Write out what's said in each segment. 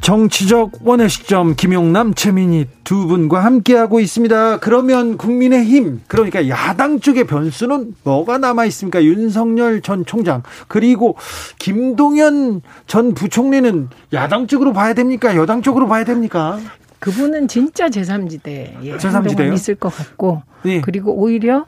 정치적 원의 시점 김용남 최민희 두 분과 함께하고 있습니다. 그러면 국민의힘 그러니까 야당 쪽의 변수는 뭐가 남아 있습니까? 윤석열 전 총장 그리고 김동연 전 부총리는 야당 쪽으로 봐야 됩니까? 여당 쪽으로 봐야 됩니까? 그분은 진짜 제3지대에 제3지대요? 있을 것 같고 네. 그리고 오히려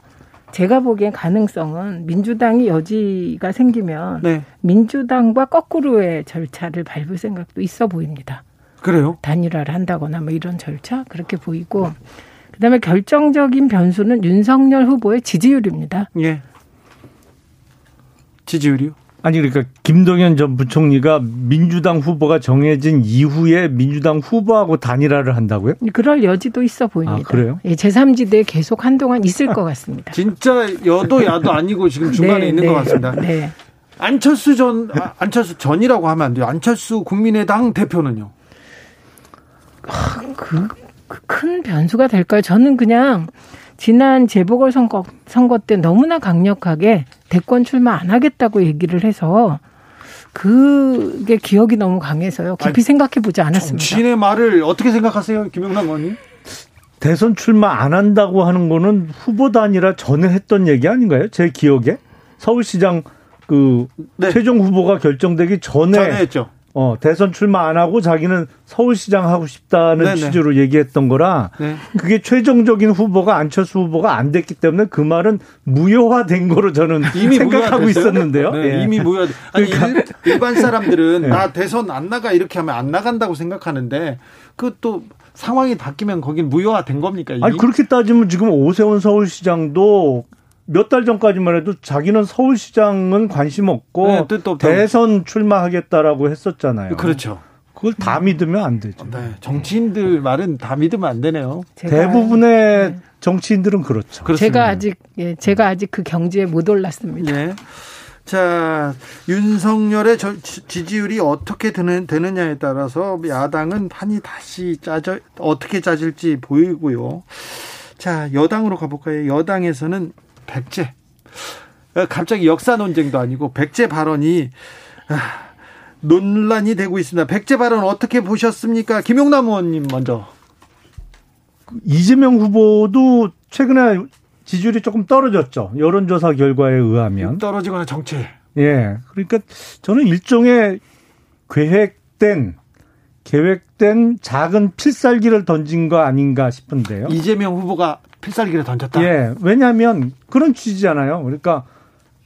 제가 보기엔 가능성은 민주당이 여지가 생기면 네. 민주당과 거꾸로의 절차를 밟을 생각도 있어 보입니다. 그래요? 단일화를 한다거나 뭐 이런 절차 그렇게 보이고 그다음에 결정적인 변수는 윤석열 후보의 지지율입니다. 예. 지지율이요? 아니 그러니까 김동연 전 부총리가 민주당 후보가 정해진 이후에 민주당 후보하고 단일화를 한다고요? 그럴 여지도 있어 보입니다. 아, 그래요? 예, 제3지대에 계속 한동안 있을 것 같습니다. 진짜 여도 야도 아니고 지금 중간에 네, 있는 네, 것 같습니다. 네. 안철수 전 아, 안철수 전이라고 하면 안 돼요. 안철수 국민의당 대표는요. 그, 그 큰 변수가 될까요? 저는 그냥 지난 재보궐 선거, 선거 때 너무나 강력하게 대권 출마 안 하겠다고 얘기를 해서 그게 기억이 너무 강해서요. 깊이 아니, 생각해 보지 않았습니다. 정치인의 말을 어떻게 생각하세요, 김영남 의원님? 대선 출마 안 한다고 하는 거는 후보 단일화 전에 했던 얘기 아닌가요? 제 기억에 서울시장 그 네. 최종 후보가 결정되기 전에 전에 했죠. 어, 대선 출마 안 하고 자기는 서울시장 하고 싶다는 네네. 취지로 얘기했던 거라 네. 그게 최종적인 후보가 안철수 후보가 안 됐기 때문에 그 말은 무효화된 거로 저는 이미 생각하고 무효화됐어요? 있었는데요. 네, 예. 이미 무효. 아니 그러니까. 일, 일반 사람들은 네. 나 대선 안 나가 이렇게 하면 안 나간다고 생각하는데 그 또 상황이 바뀌면 거긴 무효화된 겁니까? 이미? 아니 그렇게 따지면 지금 오세훈 서울시장도 몇 달 전까지만 해도 자기는 서울시장은 관심 없고 네. 대선 출마하겠다고 했었잖아요. 그렇죠. 그걸 다 믿으면 안 되죠. 네, 정치인들 말은 다 믿으면 안 되네요. 제가- 대부분의 네. 정치인들은 그렇죠. 그렇습니다. 제가 아직 예, 제가 아직 그 경지에 못 올랐습니다. 네. 자, 윤석열의 저- 지- 지지율이 어떻게 되는, 되느냐에 따라서 야당은 판이 다시 짜져, 어떻게 짜질지 보이고요. 자, 여당으로 가볼까요? 여당에서는 백제. 어, 갑자기 역사 논쟁도 아니고 백제 발언이 아, 논란이 되고 있습니다. 백제 발언 어떻게 보셨습니까? 김용남 의원님 먼저. 이재명 후보도 최근에 지지율이 조금 떨어졌죠. 여론조사 결과에 의하면. 떨어지거나 정체. 예. 그러니까 저는 일종의 계획된 계획된 작은 필살기를 던진 거 아닌가 싶은데요. 이재명 후보가 필살기를 던졌다. 예. 왜냐하면 그런 취지잖아요. 그러니까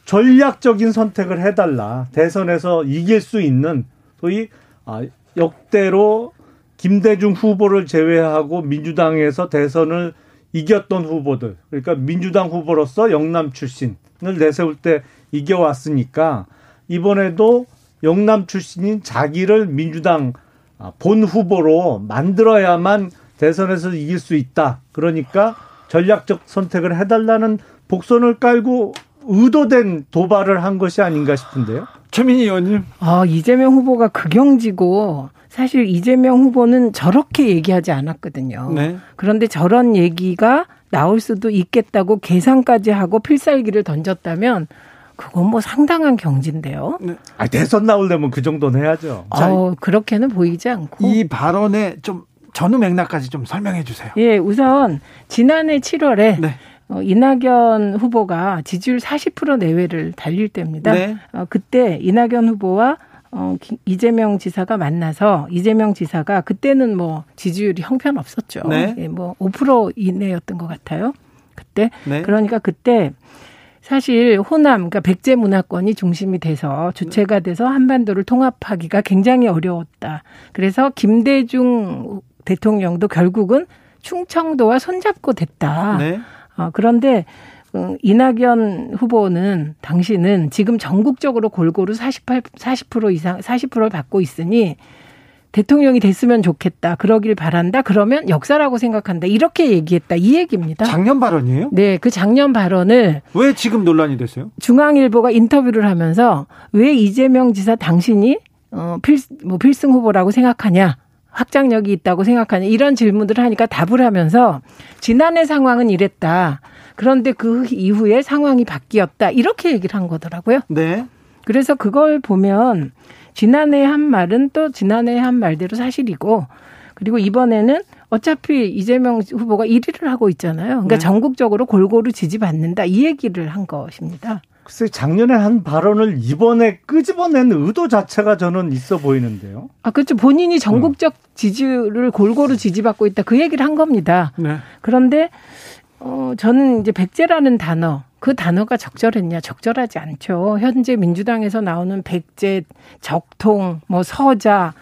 전략적인 선택을 해달라. 대선에서 이길 수 있는 소위 아, 역대로 김대중 후보를 제외하고 민주당에서 대선을 이겼던 후보들. 그러니까 민주당 후보로서 영남 출신을 내세울 때 이겨왔으니까 이번에도 영남 출신인 자기를 민주당 아, 본 후보로 만들어야만 대선에서 이길 수 있다. 그러니까 전략적 선택을 해달라는 복선을 깔고 의도된 도발을 한 것이 아닌가 싶은데요. 최민희 의원님. 아, 이재명 후보가 극영지고 사실 이재명 후보는 저렇게 얘기하지 않았거든요. 네. 그런데 저런 얘기가 나올 수도 있겠다고 계산까지 하고 필살기를 던졌다면 그건 뭐 상당한 경지인데요. 아, 대선 나오려면 그 정도는 해야죠. 자, 어, 그렇게는 보이지 않고. 이 발언의 좀 전후 맥락까지 좀 설명해 주세요. 예, 우선 지난해 7월에 네. 어, 이낙연 후보가 지지율 40% 내외를 달릴 때입니다. 네. 어, 그때 이낙연 후보와 어, 기- 이재명 지사가 만나서 이재명 지사가 그때는 뭐 지지율이 형편 없었죠. 네. 예, 뭐5% 이내였던 것 같아요. 그때. 네. 그러니까 그때 사실 호남, 그러니까 백제 문화권이 중심이 돼서 주체가 돼서 한반도를 통합하기가 굉장히 어려웠다. 그래서 김대중 대통령도 결국은 충청도와 손잡고 됐다. 네. 어, 그런데 어, 이낙연 후보는 당시는 지금 전국적으로 골고루 48, 40% 이상 40%를 받고 있으니 대통령이 됐으면 좋겠다. 그러길 바란다. 그러면 역사라고 생각한다. 이렇게 얘기했다. 이 얘기입니다. 작년 발언이에요? 네, 그 작년 발언을 왜 지금 논란이 됐어요? 중앙일보가 인터뷰를 하면서 왜 이재명 지사 당신이 어, 필, 뭐 필승 후보라고 생각하냐? 확장력이 있다고 생각하냐? 이런 질문들을 하니까 답을 하면서 지난해 상황은 이랬다. 그런데 그 이후에 상황이 바뀌었다. 이렇게 얘기를 한 거더라고요. 네. 그래서 그걸 보면 지난해 한 말은 또 지난해 한 말대로 사실이고 그리고 이번에는 어차피 이재명 후보가 1위를 하고 있잖아요. 그러니까 네. 전국적으로 골고루 지지받는다 이 얘기를 한 것입니다. 글쎄 작년에 한 발언을 이번에 끄집어낸 의도 자체가 저는 있어 보이는데요. 아 그렇죠. 본인이 전국적 지지를 골고루 지지받고 있다 그 얘기를 한 겁니다. 네. 그런데 어 저는 이제 백제라는 단어 그 단어가 적절했냐 적절하지 않죠. 현재 민주당에서 나오는 백제, 적통, 뭐 서자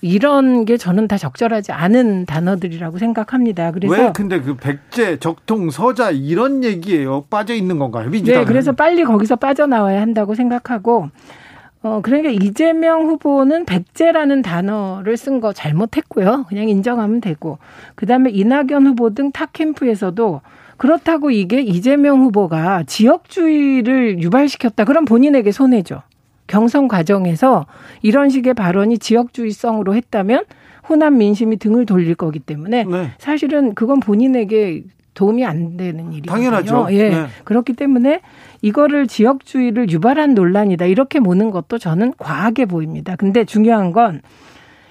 이런 게 저는 다 적절하지 않은 단어들이라고 생각합니다. 그래서 왜 근데 그 백제, 적통, 서자 이런 얘기예요? 빠져 있는 건가요? 민주당. 네, 그래서 빨리 거기서 빠져나와야 한다고 생각하고 어 그러니까 이재명 후보는 백제라는 단어를 쓴 거 잘못했고요. 그냥 인정하면 되고 그다음에 이낙연 후보 등 타 캠프에서도 그렇다고 이게 이재명 후보가 지역주의를 유발시켰다. 그럼 본인에게 손해죠. 경선 과정에서 이런 식의 발언이 지역주의성으로 했다면 호남 민심이 등을 돌릴 거기 때문에 네. 사실은 그건 본인에게 도움이 안 되는 일이거든요. 당연하죠. 예. 네. 그렇기 때문에 이거를 지역주의를 유발한 논란이다. 이렇게 보는 것도 저는 과하게 보입니다. 근데 중요한 건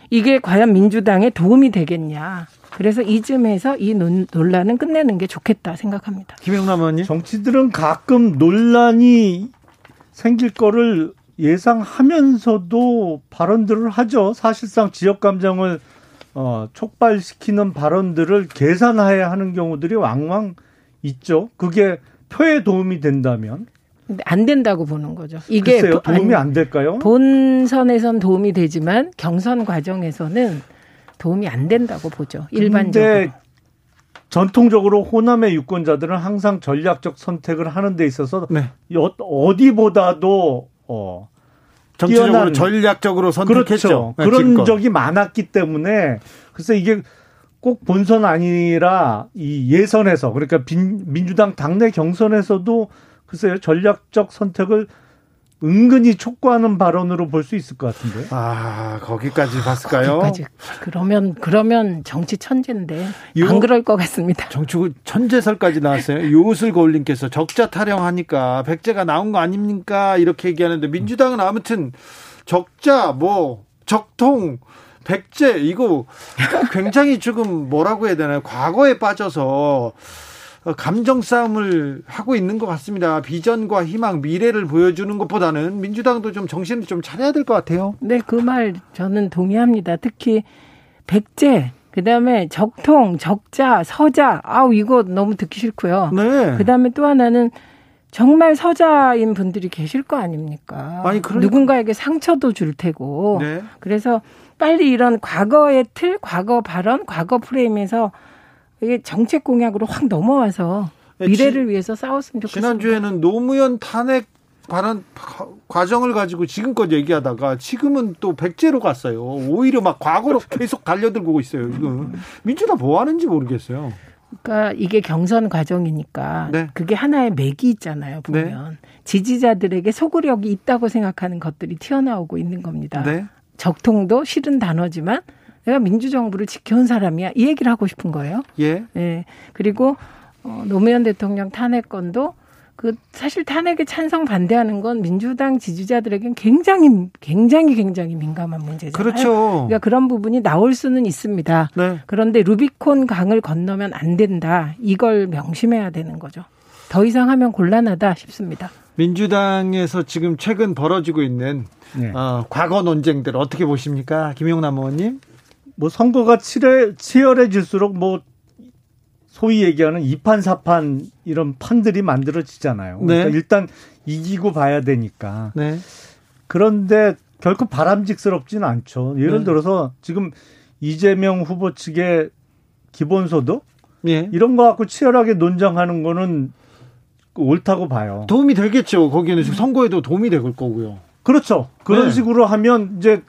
이게 과연 민주당에 도움이 되겠냐. 그래서 이쯤에서 이 논- 논란은 끝내는 게 좋겠다 생각합니다. 김영남 의원님. 정치들은 가끔 논란이 생길 거를 예상하면서도 발언들을 하죠. 사실상 지역 감정을 어, 촉발시키는 발언들을 계산해야 하는 경우들이 왕왕 있죠. 그게 표에 도움이 된다면 안 된다고 보는 거죠. 이게 글쎄요, 보- 도움이 안 될까요? 본선에선 도움이 되지만 경선 과정에서는 도움이 안 된다고 보죠. 일반적으로. 근데 전통적으로 호남의 유권자들은 항상 전략적 선택을 하는 데 있어서 네. 어- 어디보다도 어, 정치적으로 뛰어난- 전략적으로 선택했죠. 그렇죠. 네, 그런. 적이 많았기 때문에 글쎄 이게 꼭 본선 아니라 이 예선에서 그러니까 빈- 민주당 당내 경선에서도 글쎄요 전략적 선택을 은근히 촉구하는 발언으로 볼 수 있을 것 같은데. 아 거기까지 봤을까요? 거기까지. 그러면 그러면 정치 천재인데 요- 안 그럴 것 같습니다. 정치구 천재설까지 나왔어요. 요슬 거울님께서 적자 타령하니까 백제가 나온 거 아닙니까? 이렇게 얘기하는데 민주당은 아무튼 적자 뭐 적통 백제 이거 굉장히 지금 뭐라고 해야 되나요? 과거에 빠져서 감정 싸움을 하고 있는 것 같습니다. 비전과 희망, 미래를 보여주는 것보다는 민주당도 좀 정신을 좀 차려야 될 것 같아요. 네, 그 말 저는 동의합니다. 특히 백제, 그다음에 적통, 적자, 서자. 아우 이거 너무 듣기 싫고요. 네. 그다음에 또 하나는 정말 서자인 분들이 계실 거 아닙니까? 아니, 그러니까- 누군가에게 상처도 줄 테고. 네. 그래서 빨리 이런 과거의 틀, 과거 발언, 과거 프레임에서 이게 정책 공약으로 확 넘어와서 네, 미래를 지- 위해서 싸웠으면 좋겠습니다. 지난주에는 노무현 탄핵 발언 과- 과정을 가지고 지금껏 얘기하다가 지금은 또 백제로 갔어요. 오히려 막 과거로 계속 달려들고 있어요. 지금 민주당 뭐 하는지 모르겠어요. 그러니까 이게 경선 과정이니까 네. 그게 하나의 맥이 있잖아요. 보면 지지자들에게 소구력이 있다고 생각하는 것들이 튀어나오고 있는 겁니다. 네. 적통도 싫은 단어지만 내가 민주정부를 지켜온 사람이야 이 얘기를 하고 싶은 거예요. 예. 예. 그리고 어, 노무현 대통령 탄핵건도 그 사실 탄핵에 찬성 반대하는 건 민주당 지지자들에겐 굉장히 굉장히 굉장히 민감한 문제잖아요. 그렇죠. 그러니까 그런 부분이 나올 수는 있습니다. 네. 그런데 루비콘 강을 건너면 안 된다. 이걸 명심해야 되는 거죠. 더 이상 하면 곤란하다 싶습니다. 민주당에서 지금 최근 벌어지고 있는 네. 어, 과거 논쟁들 어떻게 보십니까? 김용남 의원님? 뭐 선거가 치열해, 치열해질수록 뭐 소위 얘기하는 이판 사판 이런 판들이 만들어지잖아요. 그러니까 네. 일단 이기고 봐야 되니까. 네. 그런데 결코 바람직스럽지는 않죠. 예를 네. 들어서 지금 이재명 후보 측의 기본소득 예. 이런 거 갖고 치열하게 논쟁하는 거는 옳다고 봐요. 도움이 되겠죠. 거기는 지금 선거에도 도움이 될 거고요. 그렇죠. 그런 네. 식으로 하면 이제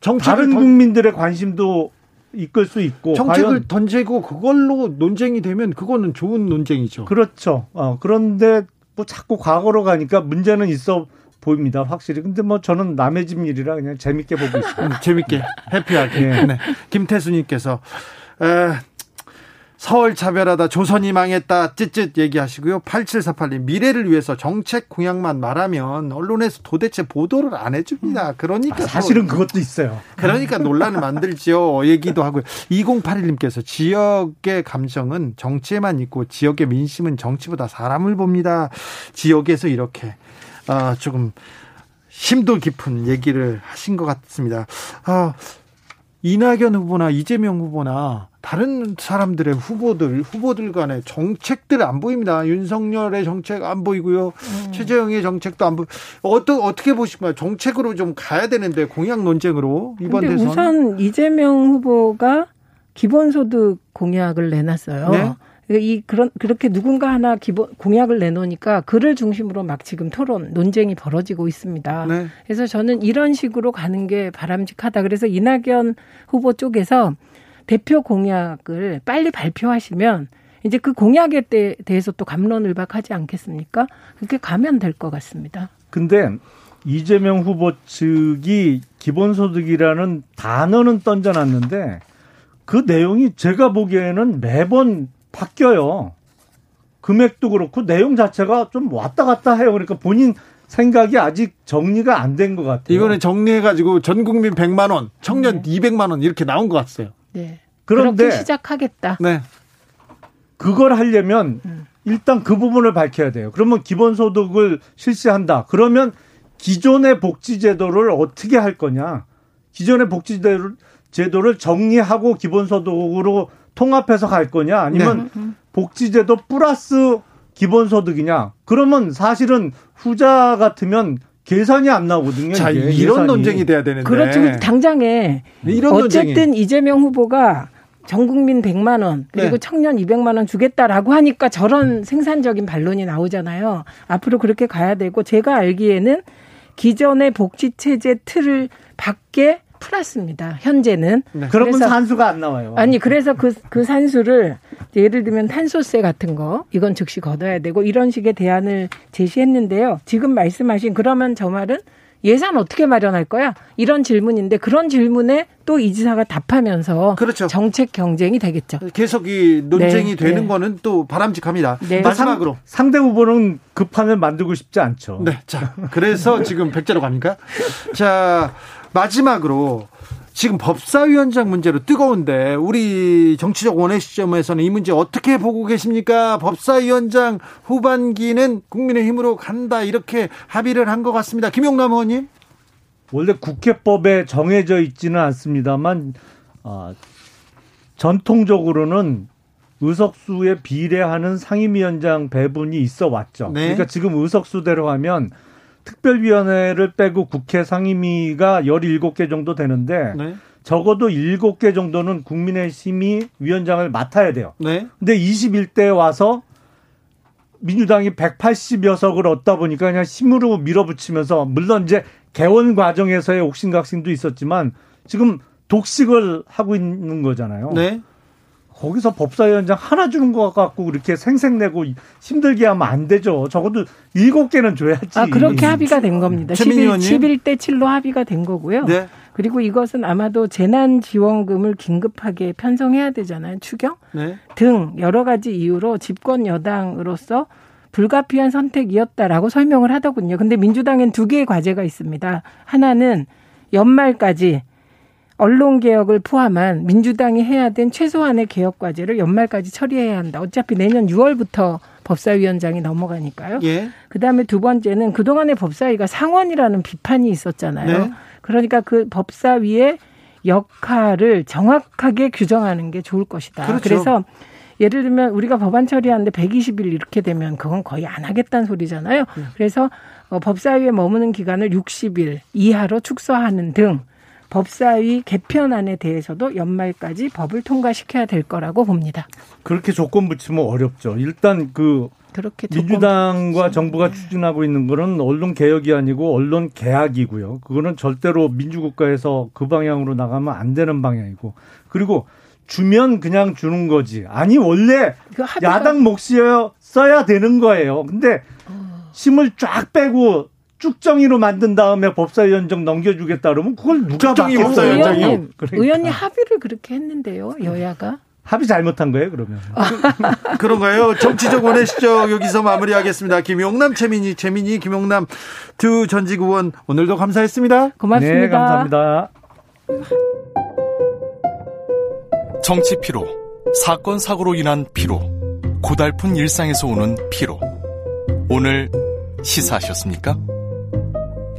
다른 국민들의 관심도 이끌 수 있고 정책을 던지고 그걸로 논쟁이 되면 그거는 좋은 논쟁이죠. 그렇죠. 어, 그런데 뭐 자꾸 과거로 가니까 문제는 있어 보입니다. 확실히. 근데 뭐 저는 남의 집 일이라 그냥 재밌게 보고 있습니다. 음, 재밌게 해피하게. 네. 네. 김태수님께서 에, 서울 차별하다 조선이 망했다 찌찌 얘기하시고요. 8748님 미래를 위해서 정책 공약만 말하면 언론에서 도대체 보도를 안 해줍니다. 그러니까 아, 사실은 그것도 있어요. 그러니까 논란을 만들죠. 얘기도 하고요. 2081님께서 지역의 감정은 정치에만 있고 지역의 민심은 정치보다 사람을 봅니다. 지역에서 이렇게 아, 조금 심도 깊은 얘기를 하신 것 같습니다. 아, 이낙연 후보나 이재명 후보나 다른 사람들의 후보들 후보들 간의 정책들 안 보입니다. 윤석열의 정책 안 보이고요. 음. 최재형의 정책도 안 보이. 어떠, 어떻게 보십니까? 정책으로 좀 가야 되는데 공약 논쟁으로 이번 대선. 우선 이재명 후보가 기본소득 공약을 내놨어요. 네? 이 그런 그렇게 누군가 하나 기본 공약을 내놓으니까 그를 중심으로 막 지금 토론 논쟁이 벌어지고 있습니다. 네. 그래서 저는 이런 식으로 가는 게 바람직하다. 그래서 이낙연 후보 쪽에서 대표 공약을 빨리 발표하시면 이제 그 공약에 대해서 또 감론을박하지 않겠습니까? 그렇게 가면 될 것 같습니다. 근데 이재명 후보 측이 기본소득이라는 단어는 던져놨는데 그 내용이 제가 보기에는 매번 바뀌어요. 금액도 그렇고 내용 자체가 좀 왔다 갔다 해요. 그러니까 본인 생각이 아직 정리가 안 된 것 같아요. 이거는 정리해가지고 전 국민 100만 원, 청년 네. 200만 원 이렇게 나온 것 같아요. 네. 그런데 시작하겠다. 네. 그걸 하려면 음. 일단 그 부분을 밝혀야 돼요. 그러면 기본소득을 실시한다. 그러면 기존의 복지제도를 어떻게 할 거냐? 기존의 복지제도를 정리하고 기본소득으로 통합해서 갈 거냐? 아니면 네. 복지제도 플러스 기본소득이냐? 그러면 사실은 후자 같으면 계산이 안 나오거든요. 자, 이게. 이런 예산이. 논쟁이 돼야 되는데. 그렇죠. 당장에 이런 어쨌든 논쟁이. 이재명 후보가 전 국민 100만 원 그리고 네. 청년 200만 원 주겠다라고 하니까 저런 생산적인 반론이 나오잖아요. 앞으로 그렇게 가야 되고 제가 알기에는 기존의 복지 체제 틀을 밖에 플러스입니다. 현재는. 네. 그러면 산수가 안 나와요. 아니 그래서 그, 그 산수를 예를 들면 탄소세 같은 거 이건 즉시 걷어야 되고 이런 식의 대안을 제시했는데요. 지금 말씀하신 그러면 저 말은 예산 어떻게 마련할 거야? 이런 질문인데 그런 질문에 또 이 지사가 답하면서 그렇죠. 정책 경쟁이 되겠죠. 계속 이 논쟁이 네, 되는 네. 거는 또 바람직합니다. 네. 마지막으로 상 대 후보는 그 판을 만들고 싶지 않죠. 네. 자, 그래서 지금 백제로 갑니까? 자, 마지막으로 지금 법사위원장 문제로 뜨거운데 우리 정치적 원의 시점에서는 이 문제 어떻게 보고 계십니까? 법사위원장 후반기는 국민의힘으로 간다 이렇게 합의를 한 것 같습니다. 김용남 의원님. 원래 국회법에 정해져 있지는 않습니다만 어, 전통적으로는 의석수에 비례하는 상임위원장 배분이 있어 왔죠. 네. 그러니까 지금 의석수대로 하면 특별위원회를 빼고 국회 상임위가 17개 정도 되는데 네. 적어도 7개 정도는 국민의힘이 위원장을 맡아야 돼요. 네. 근데 21대 와서 민주당이 180여석을 얻다 보니까 그냥 힘으로 밀어붙이면서 물론 이제 개원 과정에서의 옥신각신도 있었지만 지금 독식을 하고 있는 거잖아요. 네. 거기서 법사위원장 하나 주는 것 같고 그렇게 생색내고 힘들게 하면 안 되죠. 적어도 일곱 개는 줘야지. 아, 그렇게 합의가 된 겁니다. 11, 11대 7로 합의가 된 거고요. 네. 그리고 이것은 아마도 재난지원금을 긴급하게 편성해야 되잖아요. 추경 네. 등 여러 가지 이유로 집권 여당으로서 불가피한 선택이었다라고 설명을 하더군요. 근데 민주당엔 두 개의 과제가 있습니다. 하나는 연말까지 언론 개혁을 포함한 민주당이 해야 된 최소한의 개혁 과제를 연말까지 처리해야 한다. 어차피 내년 6월부터 법사위원장이 넘어가니까요. 예. 그다음에 두 번째는 그동안의 법사위가 상원이라는 비판이 있었잖아요. 네. 그러니까 그 법사위의 역할을 정확하게 규정하는 게 좋을 것이다. 그렇죠. 그래서 예를 들면 우리가 법안 처리하는데 120일 이렇게 되면 그건 거의 안 하겠다는 소리잖아요. 네. 그래서 어, 법사위에 머무는 기간을 60일 이하로 축소하는 등 법사위 개편안에 대해서도 연말까지 법을 통과시켜야 될 거라고 봅니다. 그렇게 조건 붙이면 어렵죠. 일단 그 그렇게 민주당과 정부가 추진하고 있는 거는 언론 개혁이 아니고 언론 개혁이고요. 그거는 절대로 민주국가에서 그 방향으로 나가면 안 되는 방향이고 그리고 주면 그냥 주는 거지. 아니 원래 그 야당 몫이어야 써야 되는 거예요. 근데 힘을 쫙 빼고 쭉정이로 만든 다음에 법사위원장 넘겨주겠다 그러면 그걸 누가 정이 없어요. 의원님, 그러니까. 의원님 합의를 그렇게 했는데요. 여야가. 합의 잘못한 거예요, 그러면. 그, 그런가요? 정치적 원해시죠. 여기서 마무리하겠습니다. 김용남, 최민희, 최민희, 김용남 두 전직 의원 오늘도 감사했습니다. 고맙습니다. 네, 감사합니다. 정치 피로, 사건 사고로 인한 피로, 고달픈 일상에서 오는 피로. 오늘 시사하셨습니까?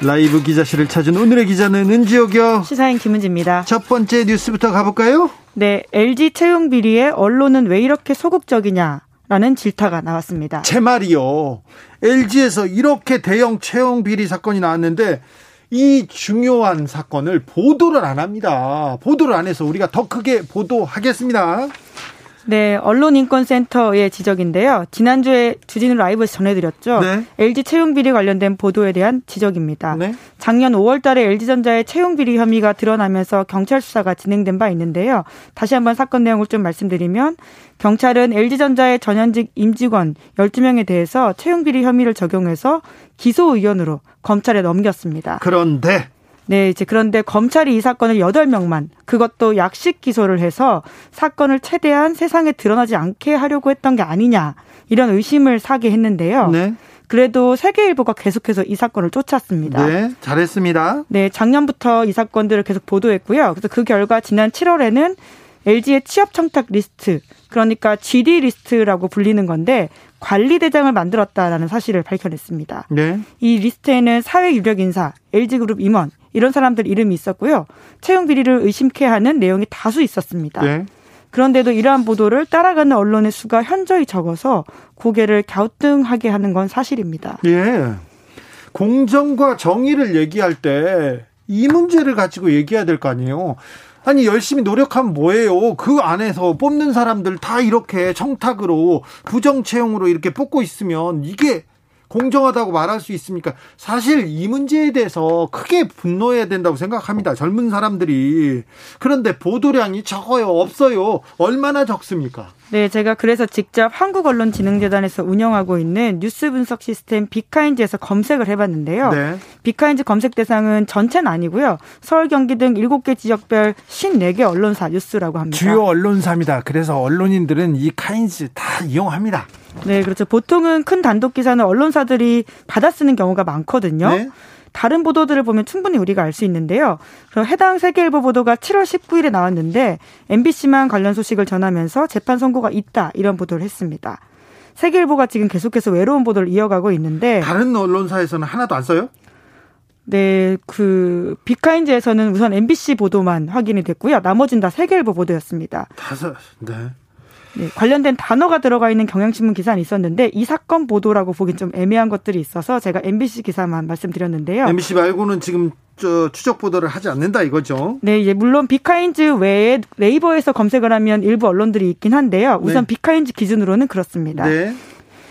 라이브 기자실을 찾은 오늘의 기자는 은지옥이요. 시사인 김은지입니다. 첫 번째 뉴스부터 가볼까요? 네, LG 채용 비리에 언론은 왜 이렇게 소극적이냐? 라는 질타가 나왔습니다. 제 말이요. LG에서 이렇게 대형 채용 비리 사건이 나왔는데 이 중요한 사건을 보도를 안 합니다. 보도를 안 해서 우리가 더 크게 보도하겠습니다. 네, 언론인권센터의 지적인데요. 지난주에 주진우 라이브에서 전해드렸죠. 네. LG 채용 비리 관련된 보도에 대한 지적입니다. 네. 작년 5월달에 LG전자의 채용 비리 혐의가 드러나면서 경찰 수사가 진행된 바 있는데요. 다시 한번 사건 내용을 좀 말씀드리면 경찰은 LG전자의 전현직 임직원 12명에 대해서 채용 비리 혐의를 적용해서 기소 의견으로 검찰에 넘겼습니다. 그런데 네, 이제 그런데 검찰이 이 사건을 8명만 그것도 약식 기소를 해서 사건을 최대한 세상에 드러나지 않게 하려고 했던 게 아니냐 이런 의심을 사게 했는데요. 네. 그래도 세계일보가 계속해서 이 사건을 쫓았습니다. 네, 잘했습니다. 네, 작년부터 이 사건들을 계속 보도했고요. 그래서 그 결과 지난 7월에는 LG의 취업 청탁 리스트, 그러니까 GD 리스트라고 불리는 건데 관리대장을 만들었다라는 사실을 밝혀냈습니다. 네. 이 리스트에는 사회 유력 인사, LG그룹 임원 이런 사람들 이름이 있었고요. 채용 비리를 의심케 하는 내용이 다수 있었습니다. 네. 그런데도 이러한 보도를 따라가는 언론의 수가 현저히 적어서 고개를 갸우뚱하게 하는 건 사실입니다. 예. 공정과 정의를 얘기할 때 이 문제를 가지고 얘기해야 될 거 아니에요. 아니 열심히 노력하면 뭐예요? 그 안에서 뽑는 사람들 다 이렇게 청탁으로 부정 채용으로 이렇게 뽑고 있으면 이게 공정하다고 말할 수 있습니까? 사실 이 문제에 대해서 크게 분노해야 된다고 생각합니다. 젊은 사람들이. 그런데 보도량이 적어요. 없어요. 얼마나 적습니까? 네, 제가 그래서 직접 한국언론진흥재단에서 운영하고 있는 뉴스 분석 시스템 비카인즈에서 검색을 해봤는데요. 네. 비카인즈 검색 대상은 전체는 아니고요. 서울, 경기 등 7개 지역별 54개 언론사 뉴스라고 합니다. 주요 언론사입니다. 그래서 언론인들은 이 카인즈 다 이용합니다. 네, 그렇죠. 보통은 큰 단독 기사는 언론사들이 받아 쓰는 경우가 많거든요. 네. 다른 보도들을 보면 충분히 우리가 알 수 있는데요. 그럼 해당 세계일보 보도가 7월 19일에 나왔는데 MBC만 관련 소식을 전하면서 재판 선고가 있다 이런 보도를 했습니다. 세계일보가 지금 계속해서 외로운 보도를 이어가고 있는데 다른 언론사에서는 하나도 안 써요? 네, 그 비카인즈에서는 우선 MBC 보도만 확인이 됐고요. 나머지는 다 세계일보 보도였습니다. 다섯, 네. 네, 관련된 단어가 들어가 있는 경향신문 기사는 있었는데 이 사건 보도라고 보긴 좀 애매한 것들이 있어서 제가 MBC 기사만 말씀드렸는데요. MBC 말고는 지금 저 추적 보도를 하지 않는다 이거죠. 네, 이제 물론 빅카인즈 외에 네이버에서 검색을 하면 일부 언론들이 있긴 한데요. 우선 네. 빅카인즈 기준으로는 그렇습니다. 네.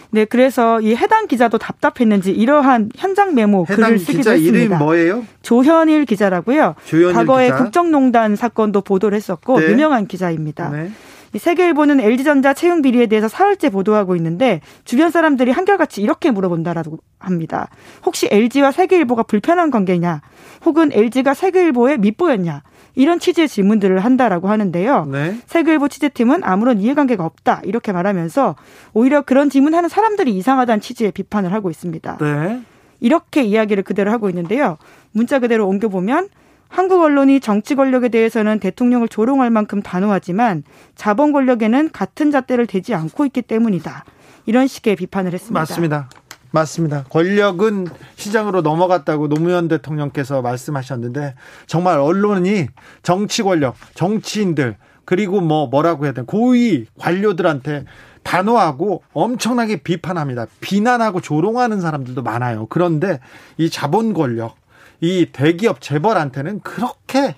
네, 그래서 이 해당 기자도 답답했는지 이러한 현장 메모 글을 쓰기도 기자 했습니다. 이름 뭐예요? 조현일 기자라고요. 조현일 과거에 기자. 국정농단 사건도 보도를 했었고 네. 유명한 기자입니다. 네. 세계일보는 LG전자 채용 비리에 대해서 사흘째 보도하고 있는데 주변 사람들이 한결같이 이렇게 물어본다라고 합니다. 혹시 LG와 세계일보가 불편한 관계냐? 혹은 LG가 세계일보의 밑보였냐? 이런 취지의 질문들을 한다라고 하는데요. 네. 세계일보 취재팀은 아무런 이해관계가 없다 이렇게 말하면서 오히려 그런 질문하는 사람들이 이상하다는 취지의 비판을 하고 있습니다. 네. 이렇게 이야기를 그대로 하고 있는데요. 문자 그대로 옮겨보면 한국 언론이 정치 권력에 대해서는 대통령을 조롱할 만큼 단호하지만 자본 권력에는 같은 잣대를 대지 않고 있기 때문이다. 이런 식의 비판을 했습니다. 맞습니다. 맞습니다. 권력은 시장으로 넘어갔다고 노무현 대통령께서 말씀하셨는데 정말 언론이 정치 권력, 정치인들 그리고 뭐 뭐라고 해야 되나 고위 관료들한테 단호하고 엄청나게 비판합니다. 비난하고 조롱하는 사람들도 많아요. 그런데 이 자본 권력, 이 대기업 재벌한테는 그렇게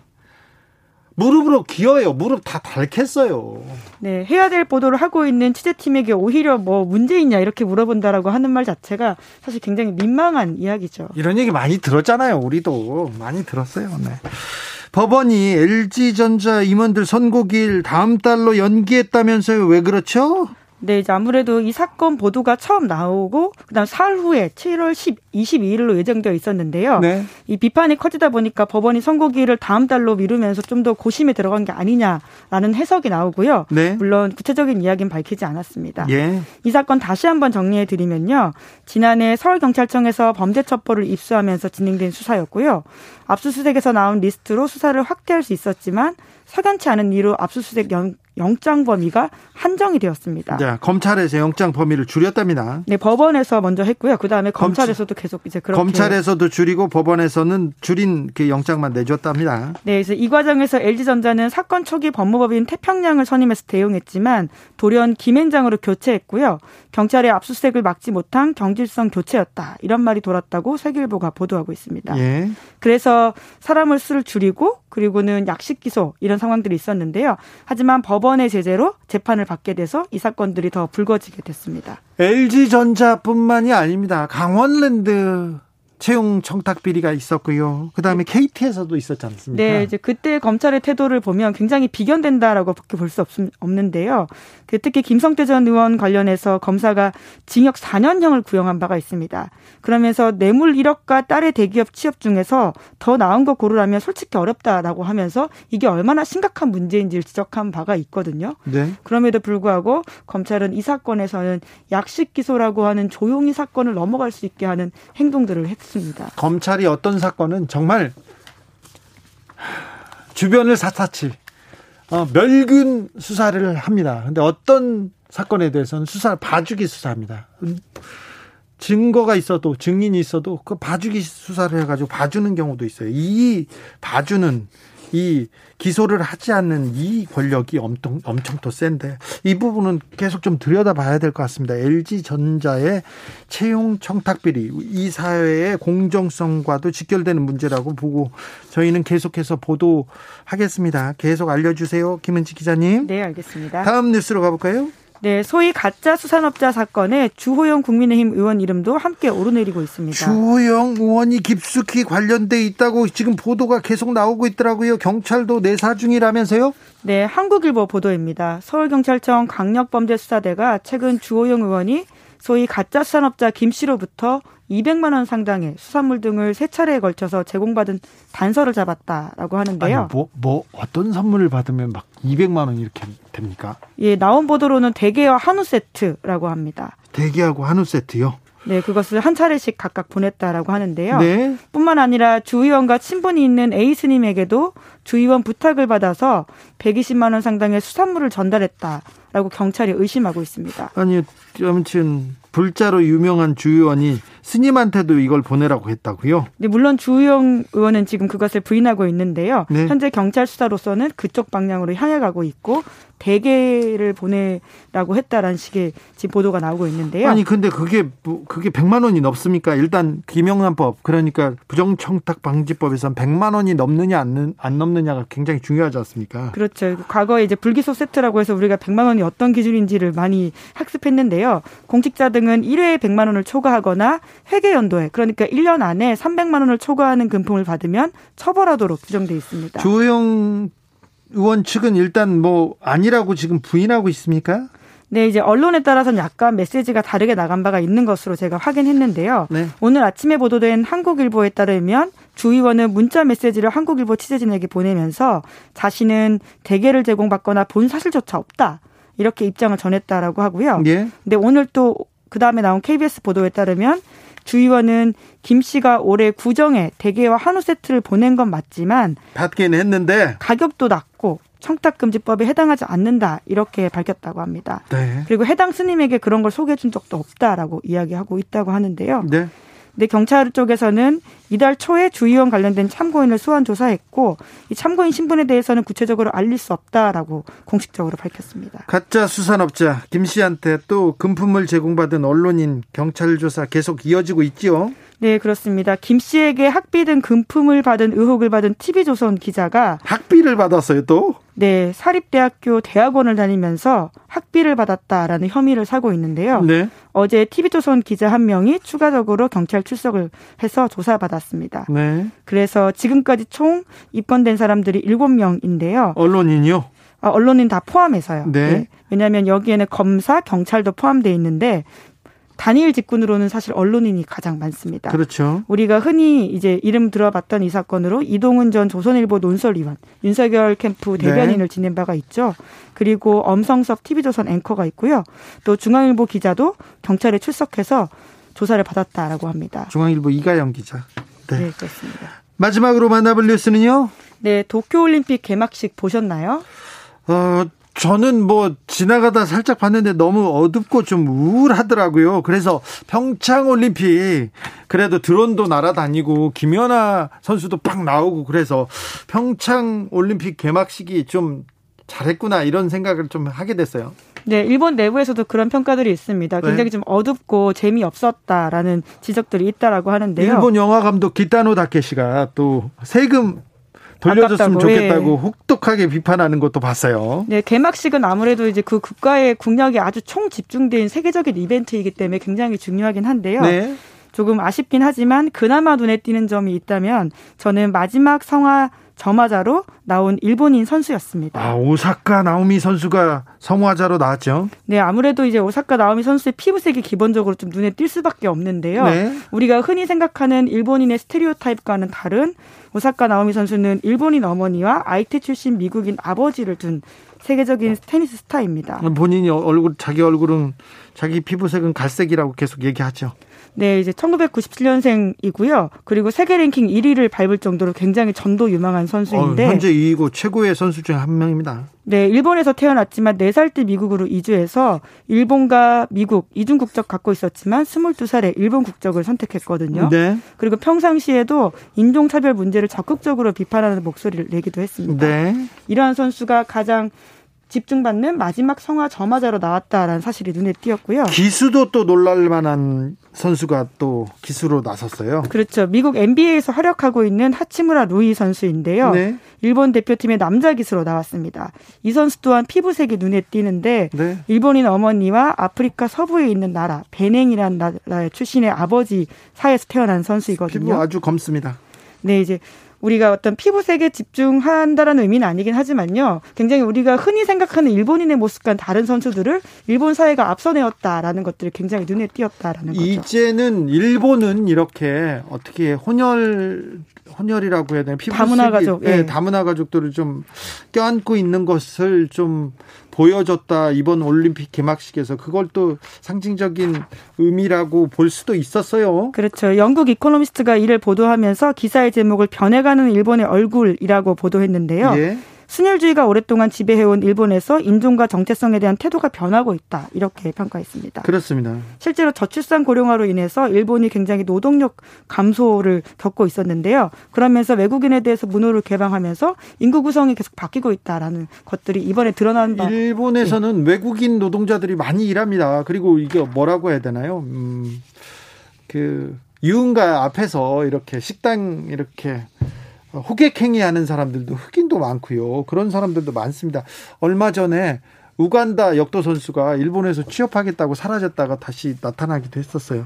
무릎으로 기어요. 무릎 다 닳겠어요. 네, 해야 될 보도를 하고 있는 취재팀에게 오히려 뭐 문제 있냐 이렇게 물어본다라고 하는 말 자체가 사실 굉장히 민망한 이야기죠. 이런 얘기 많이 들었잖아요. 우리도 많이 들었어요. 네. 법원이 LG전자 임원들 선고일 다음 달로 연기했다면서요. 왜 그렇죠? 네, 이제 아무래도 이 사건 보도가 처음 나오고 그다음 사흘 후에 7월 10, 22일로 예정되어 있었는데요. 네. 이 비판이 커지다 보니까 법원이 선고기일을 다음 달로 미루면서 좀 더 고심에 들어간 게 아니냐라는 해석이 나오고요. 네. 물론 구체적인 이야기는 밝히지 않았습니다. 예. 이 사건 다시 한번 정리해 드리면요. 지난해 서울 경찰청에서 범죄 첩보를 입수하면서 진행된 수사였고요. 압수수색에서 나온 리스트로 수사를 확대할 수 있었지만 석연치 않은 이유로 압수수색 영장 범위가 한정이 되었습니다. 네, 검찰에서 영장 범위를 줄였답니다. 네, 법원에서 먼저 했고요. 그 다음에 검찰에서도 계속 이제 그렇게 검찰에서도 줄이고 법원에서는 줄인 그 영장만 내줬답니다. 네, 그래서 이 과정에서 LG전자는 사건 초기 법무법인 태평양을 선임해서 대응했지만 돌연 김앤장으로 교체했고요. 경찰의 압수수색을 막지 못한 경질성 교체였다 이런 말이 돌았다고 세계일보가 보도하고 있습니다. 예. 그래서 사람을 수를 줄이고 그리고는 약식 기소 이런 상황들이 있었는데요. 하지만 법원 의 제재로 재판을 받게 돼서 이 사건들이 더 불거지게 됐습니다. LG전자뿐만이 아닙니다. 강원랜드 채용 청탁 비리가 있었고요. 그다음에 네. KT에서도 있었지 않습니까? 네, 이제 그때 검찰의 태도를 보면 굉장히 비견된다라고밖에 볼 수 없는데요. 그 특히 김성태 전 의원 관련해서 검사가 징역 4년형을 구형한 바가 있습니다. 그러면서 뇌물 1억과 딸의 대기업 취업 중에서 더 나은 거 고르라면 솔직히 어렵다라고 하면서 이게 얼마나 심각한 문제인지를 지적한 바가 있거든요. 네. 그럼에도 불구하고 검찰은 이 사건에서는 약식 기소라고 하는 조용히 사건을 넘어갈 수 있게 하는 행동들을 했습니다. 검찰이 어떤 사건은 정말 주변을 사사치 어, 멸균 수사를 합니다. 근데 어떤 사건에 대해서는 수사를 봐주기 수사합니다. 증거가 있어도 증인이 있어도 그 봐주기 수사를 해가지고 봐주는 경우도 있어요. 이 봐주는 이 기소를 하지 않는 이 권력이 엄청 엄청 더 센데 이 부분은 계속 좀 들여다봐야 될 것 같습니다. LG 전자의 채용 청탁 비리 이 사회의 공정성과도 직결되는 문제라고 보고 저희는 계속해서 보도하겠습니다. 계속 알려주세요, 김은지 기자님. 네, 알겠습니다. 다음 뉴스로 가볼까요? 네, 소위 가짜 수산업자 사건에 주호영 국민의힘 의원 이름도 함께 오르내리고 있습니다. 주호영 의원이 깊숙이 관련돼 있다고 지금 보도가 계속 나오고 있더라고요. 경찰도 내사 중이라면서요? 네, 한국일보 보도입니다. 서울경찰청 강력범죄수사대가 최근 주호영 의원이 소위 가짜 수산업자 김 씨로부터 200만 원 상당의 수산물 등을 세 차례에 걸쳐서 제공받은 단서를 잡았다라고 하는데요. 아니, 뭐, 뭐 어떤 선물을 받으면 막 200만 원 이렇게 됩니까? 예, 나온 보도로는 대게와 한우 세트라고 합니다. 대게하고 한우 세트요? 네, 그것을 한 차례씩 각각 보냈다라고 하는데요. 네. 뿐만 아니라 주 의원과 친분이 있는 A 스님에게도 주 의원 부탁을 받아서 120만 원 상당의 수산물을 전달했다 라고 경찰이 의심하고 있습니다. 아니, 아무튼 불자로 유명한 주 의원이 스님한테도 이걸 보내라고 했다고요? 네, 물론 주영 의원은 지금 그것을 부인하고 있는데요. 네. 현재 경찰 수사로서는 그쪽 방향으로 향해 가고 있고 대개를 보내라고 했다라는 식의 지금 보도가 나오고 있는데요. 아니 근데 그게 뭐, 그게 100만 원이 넘습니까? 일단 김영란법 그러니까 부정청탁 방지법에선 100만 원이 넘느냐 안, 안 넘느냐가 굉장히 중요하지 않습니까? 그렇죠. 과거에 이제 불기소 세트라고 해서 우리가 100만 원이 어떤 기준인지를 많이 학습했는데요. 공직자 등은 1회에 100만 원을 초과하거나 회계 연도에 그러니까 1년 안에 300만 원을 초과하는 금품을 받으면 처벌하도록 규정돼 있습니다. 조영 의원 측은 일단 뭐 아니라고 지금 부인하고 있습니까? 네, 이제 언론에 따라서는 약간 메시지가 다르게 나간 바가 있는 것으로 제가 확인했는데요. 네. 오늘 아침에 보도된 한국일보에 따르면 주 의원은 문자 메시지를 한국일보 취재진에게 보내면서 자신은 대게를 제공받거나 본 사실조차 없다. 이렇게 입장을 전했다라고 하고요. 예. 근데 오늘 또 그 다음에 나온 KBS 보도에 따르면 주 의원은 김 씨가 올해 구정에 대게와 한우 세트를 보낸 건 맞지만 받긴 했는데 가격도 낮고 청탁금지법에 해당하지 않는다 이렇게 밝혔다고 합니다. 네. 그리고 해당 스님에게 그런 걸 소개해 준 적도 없다라고 이야기하고 있다고 하는데요. 네. 근데 경찰 쪽에서는 이달 초에 주의원 관련된 참고인을 소환 조사했고 이 참고인 신분에 대해서는 구체적으로 알릴 수 없다라고 공식적으로 밝혔습니다. 가짜 수산업자 김 씨한테 또 금품을 제공받은 언론인 경찰 조사 계속 이어지고 있지요. 네, 그렇습니다. 김 씨에게 학비 등 금품을 받은 의혹을 받은 TV조선 기자가 학비를 받았어요, 또? 네, 사립대학교 대학원을 다니면서 학비를 받았다라는 혐의를 사고 있는데요. 네. 어제 TV조선 기자 한 명이 추가적으로 경찰 출석을 해서 조사받았습니다. 네. 그래서 지금까지 총 입건된 사람들이 7명인데요. 언론인이요? 아, 언론인 다 포함해서요. 네. 왜냐하면 여기에는 검사, 경찰도 포함되어 있는데 단일 직군으로는 사실 언론인이 가장 많습니다. 그렇죠. 우리가 흔히 이제 이름 들어봤던 이 사건으로 이동훈 전 조선일보 논설위원, 윤석열 캠프 네. 대변인을 지낸 바가 있죠. 그리고 엄성섭 TV조선 앵커가 있고요. 또 중앙일보 기자도 경찰에 출석해서 조사를 받았다라고 합니다. 중앙일보 이가영 기자. 네. 네, 그렇습니다. 마지막으로 만나볼 뉴스는요? 네, 도쿄올림픽 개막식 보셨나요? 어, 저는 뭐 지나가다 살짝 봤는데 너무 어둡고 좀 우울하더라고요. 그래서 평창 올림픽 그래도 드론도 날아다니고 김연아 선수도 빡 나오고 그래서 평창 올림픽 개막식이 좀 잘했구나 이런 생각을 좀 하게 됐어요. 네, 일본 내부에서도 그런 평가들이 있습니다. 굉장히 네. 좀 어둡고 재미없었다라는 지적들이 있다라고 하는데요. 일본 영화 감독 기타노 다케시가 또 세금 돌려줬으면 아깝다고, 좋겠다고 예. 혹독하게 비판하는 것도 봤어요. 네, 개막식은 아무래도 이제 그 국가의 국력이 아주 총 집중된 세계적인 이벤트이기 때문에 굉장히 중요하긴 한데요. 네. 조금 아쉽긴 하지만 그나마 눈에 띄는 점이 있다면 저는 마지막 성화 점화자로 나온 일본인 선수였습니다. 아, 오사카 나오미 선수가 성화자로 나왔죠. 네, 아무래도 이제 오사카 나오미 선수의 피부색이 기본적으로 좀 눈에 띌 수밖에 없는데요. 네. 우리가 흔히 생각하는 일본인의 스테레오타입과는 다른 오사카 나오미 선수는 일본인 어머니와 IT 출신 미국인 아버지를 둔 세계적인 테니스 스타입니다. 본인이 얼굴 자기 얼굴은 자기 피부색은 갈색이라고 계속 얘기하죠. 네, 이제 1997년생이고요. 그리고 세계 랭킹 1위를 밟을 정도로 굉장히 전도 유망한 선수인데 어, 현재 2위고 최고의 선수 중 한 명입니다. 네, 일본에서 태어났지만 4살 때 미국으로 이주해서 일본과 미국 이중 국적 갖고 있었지만 22살에 일본 국적을 선택했거든요. 네. 그리고 평상시에도 인종차별 문제를 적극적으로 비판하는 목소리를 내기도 했습니다. 네. 이러한 선수가 가장 집중받는 마지막 성화 점화자로 나왔다라는 사실이 눈에 띄었고요. 기수도 또 놀랄 만한 선수가 또 기수로 나섰어요. 그렇죠. 미국 NBA에서 활약하고 있는 하치무라 루이 선수인데요. 네. 일본 대표팀의 남자 기수로 나왔습니다. 이 선수 또한 피부색이 눈에 띄는데 네. 일본인 어머니와 아프리카 서부에 있는 나라 베냉이라는 나라의 출신의 아버지 사이에서 태어난 피부 선수이거든요. 아주 검습니다. 네, 이제 우리가 어떤 피부색에 집중한다라는 의미는 아니긴 하지만요. 굉장히 우리가 흔히 생각하는 일본인의 모습과는 다른 선수들을 일본 사회가 앞서내었다라는 것들이 굉장히 눈에 띄었다라는 거죠. 이제는 일본은 이렇게 어떻게 혼혈 혼혈이라고 해야 되나 피부 다문화 가족, 예, 예. 다문화 가족들을 좀 껴안고 있는 것을 좀 보여줬다 이번 올림픽 개막식에서 그걸 또 상징적인 의미라고 볼 수도 있었어요. 그렇죠. 영국 이코노미스트가 이를 보도하면서 기사의 제목을 변해가는 일본의 얼굴이라고 보도했는데요. 예. 순혈주의가 오랫동안 지배해온 일본에서 인종과 정체성에 대한 태도가 변하고 있다. 이렇게 평가했습니다. 그렇습니다. 실제로 저출산 고령화로 인해서 일본이 굉장히 노동력 감소를 겪고 있었는데요. 그러면서 외국인에 대해서 문호를 개방하면서 인구 구성이 계속 바뀌고 있다라는 것들이 이번에 드러난 바. 일본에서는 외국인 노동자들이 많이 일합니다. 그리고 이게 뭐라고 해야 되나요? 음, 그 유흥가 앞에서 이렇게 식당 이렇게 호객행위 하는 사람들도 흑인도 많고요. 그런 사람들도 많습니다. 얼마 전에 우간다 역도 선수가 일본에서 취업하겠다고 사라졌다가 다시 나타나기도 했었어요.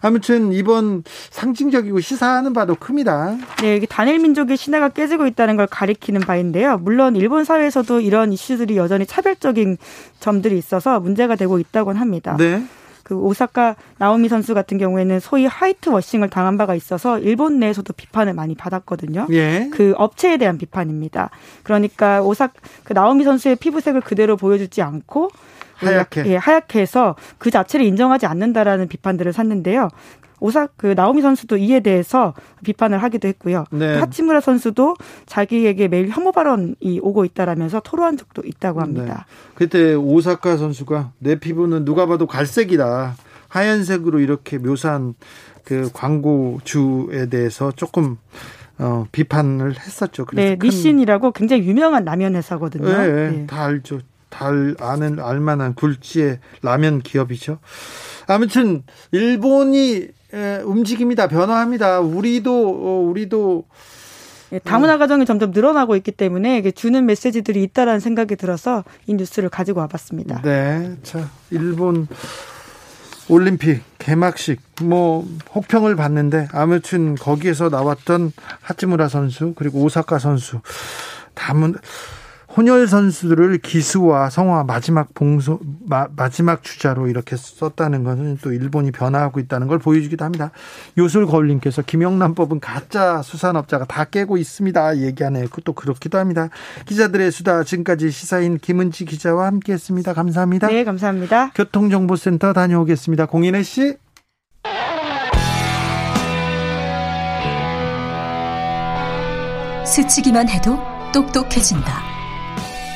아무튼 이번 상징적이고 시사하는 바도 큽니다. 네, 이게 단일 민족의 신화가 깨지고 있다는 걸 가리키는 바인데요. 물론 일본 사회에서도 이런 이슈들이 여전히 차별적인 점들이 있어서 문제가 되고 있다곤 합니다. 네. 그 오사카 나오미 선수 같은 경우에는 소위 화이트 워싱을 당한 바가 있어서 일본 내에서도 비판을 많이 받았거든요. 예. 그 업체에 대한 비판입니다. 그러니까 오사 그 나오미 선수의 피부색을 그대로 보여주지 않고 하얗게. 예, 하얗게 해서 그 자체를 인정하지 않는다라는 비판들을 샀는데요. 오사 그 나오미 선수도 이에 대해서 비판을 하기도 했고요. 네. 하치무라 선수도 자기에게 매일 혐오 발언이 오고 있다라면서 토로한 적도 있다고 네. 합니다. 네. 그때 오사카 선수가 내 피부는 누가 봐도 갈색이다. 하얀색으로 이렇게 묘사한 그 광고주에 대해서 조금 어, 비판을 했었죠. 네, 큰... 니신이라고 굉장히 유명한 라면 회사거든요. 네, 네. 다 알죠. 다 아는 알만한 굴지의 라면 기업이죠. 아무튼 일본이 움직입니다. 변화합니다. 우리도 어, 우리도 예, 다문화 가정이 점점 늘어나고 있기 때문에 주는 메시지들이 있다라는 생각이 들어서 이 뉴스를 가지고 와봤습니다. 네, 자 일본 올림픽 개막식 뭐 혹평을 받는데 아무튼 거기에서 나왔던 하치무라 선수 그리고 오사카 선수 다문 혼혈 선수들을 기수와 성화 마지막 봉소 마, 마지막 주자로 이렇게 썼다는 것은 또 일본이 변화하고 있다는 걸 보여주기도 합니다. 요술 거울님께서 김영란법은 가짜 수산업자가 다 깨고 있습니다. 얘기하네요. 또 그렇기도 합니다. 기자들의 수다 지금까지 시사인 김은지 기자와 함께했습니다. 감사합니다. 네, 감사합니다. 교통정보센터 다녀오겠습니다. 공인혜 씨. 스치기만 해도 똑똑해진다.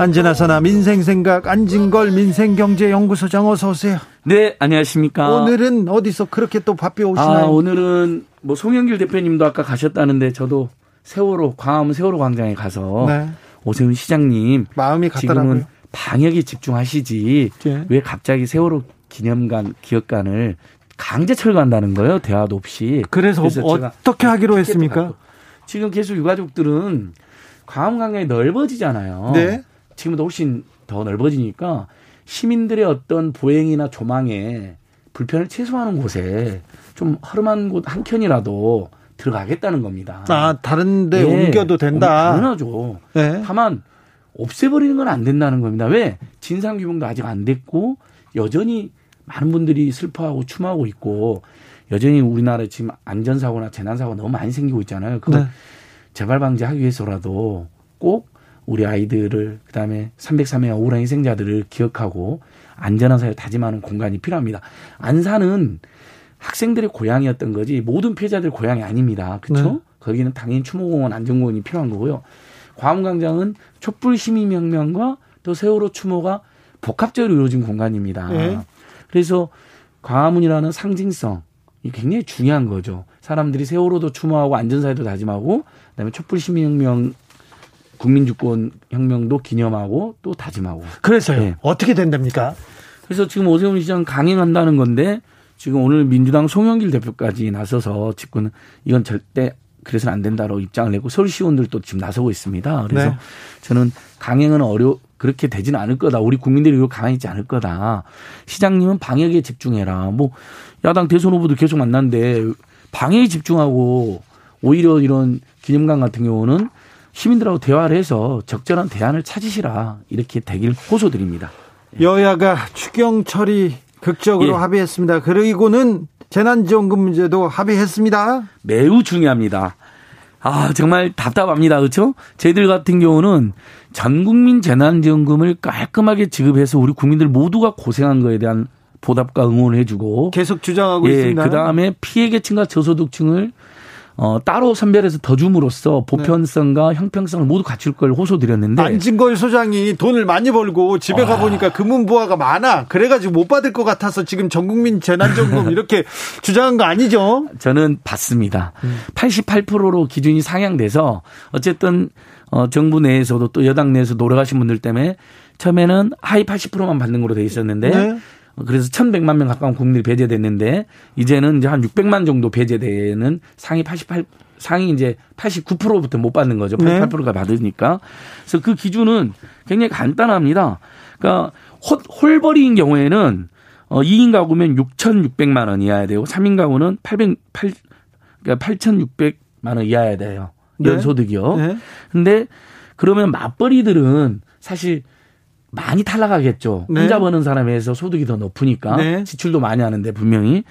안진아서나 민생생각 안진걸 민생경제연구소장 어서 오세요. 네, 안녕하십니까. 오늘은 어디서 그렇게 또 바삐 오시나요? 아, 오늘은 뭐 송영길 대표님도 아까 가셨다는데 저도 세월호 광화문 세월호 광장에 가서 네. 오세훈 시장님 마음이 같더라고요. 지금은 방역에 집중하시지 네. 왜 갑자기 세월호 기념관 기억관을 강제 철거한다는 거예요 대화도 없이. 그래서, 그래서 어떻게 하기로 했습니까? 지금 계속 유가족들은 광화문 광장이 넓어지잖아요. 네. 지금보다 훨씬 더 넓어지니까 시민들의 어떤 보행이나 조망에 불편을 최소화하는 곳에 좀 허름한 곳 한 켠이라도 들어가겠다는 겁니다. 아, 다른데 네. 옮겨도 된다. 당연하죠. 네. 다만 없애버리는 건 안 된다는 겁니다. 왜? 진상 규명도 아직 안 됐고 여전히 많은 분들이 슬퍼하고 추모하고 있고 여전히 우리나라에 지금 안전사고나 재난사고가 너무 많이 생기고 있잖아요. 그거 네. 재발 방지하기 위해서라도 꼭 우리 아이들을 그다음에 303회 억울한 희생자들을 기억하고 안전한 사회 다짐하는 공간이 필요합니다. 안산은 학생들의 고향이었던 거지 모든 피해자들 고향이 아닙니다. 그렇죠? 네. 거기는 당연히 추모공원 안전공원이 필요한 거고요. 광화문광장은 촛불 시민혁명과 또 세월호 추모가 복합적으로 이루어진 공간입니다. 네. 그래서 광화문이라는 상징성 이 굉장히 중요한 거죠. 사람들이 세월호도 추모하고 안전사회도 다짐하고 그다음에 촛불 시민혁명 국민주권 혁명도 기념하고 또 다짐하고. 그래서요. 네. 어떻게 된답니까? 그래서 지금 오세훈 시장 강행한다는 건데 지금 오늘 민주당 송영길 대표까지 나서서 집권 이건 절대 그래서는 안 된다로 입장을 내고 서울시의원들도 지금 나서고 있습니다. 그래서 네. 저는 강행은 어려 그렇게 되지는 않을 거다. 우리 국민들이 이거 있지 않을 거다. 시장님은 방역에 집중해라. 뭐 야당 대선 후보도 계속 만났는데 방역에 집중하고 오히려 이런 기념관 같은 경우는 시민들하고 대화를 해서 적절한 대안을 찾으시라 이렇게 되길 호소드립니다. 예. 여야가 추경 처리 극적으로 예. 합의했습니다. 그리고는 재난지원금 문제도 합의했습니다. 매우 중요합니다. 아, 정말 답답합니다. 그렇죠? 저희들 같은 경우는 전 국민 재난지원금을 깔끔하게 지급해서 우리 국민들 모두가 고생한 거에 대한 보답과 응원을 해주고 계속 주장하고 예, 있습니다. 그 다음에 피해 계층과 저소득층을 어, 따로 선별해서 더 줌으로써 보편성과 네. 형평성을 모두 갖출 걸 호소드렸는데 안진걸 소장이 돈을 많이 벌고 집에 아. 가 보니까 금은부화가 많아 그래가지고 못 받을 것 같아서 지금 전국민 재난지원금 이렇게 주장한 거 아니죠? 저는 받습니다. 음. 88%로 기준이 상향돼서 어쨌든 어, 정부 내에서도 또 여당 내에서 노력하신 분들 때문에 처음에는 하위 80%만 받는 걸로 돼 있었는데 네. 그래서 1,100만 명 가까운 국민들이 배제됐는데 이제는 이제 한 600만 정도 배제되는 상위 88 상위 이제 89%부터 못 받는 거죠. 88%가 받으니까. 그래서 그 기준은 굉장히 간단합니다. 그러니까 홀벌이인 경우에는 어 2인 가구면 6,600만 원 이하야 되고 3인 가구는 800 8 그러니까 8,600만 원 이하야 돼요. 네. 연소득이요. 네. 근데 그러면 맞벌이들은 사실 많이 탈락하겠죠. 네. 혼자 버는 사람에 비해서 소득이 더 높으니까 네. 지출도 많이 하는데 분명히.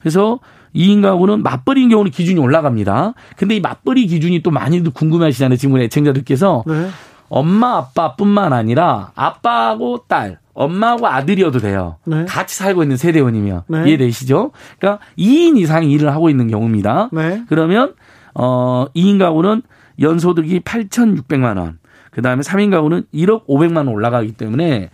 그래서 2인 가구는 맞벌이인 경우는 기준이 올라갑니다. 근데 이 맞벌이 기준이 또 많이들 궁금해하시잖아요. 지금 우리 애청자들께서 네. 엄마 아빠뿐만 아니라 아빠하고 딸, 엄마하고 아들이어도 돼요. 네. 같이 살고 있는 세대원이면 네. 이해되시죠? 그러니까 2인 이상이 일을 하고 있는 경우입니다. 네. 그러면 어 2인 가구는 연소득이 8,600만 원. 그 다음에 3인 가구는 1억 500만 원 올라가기 때문에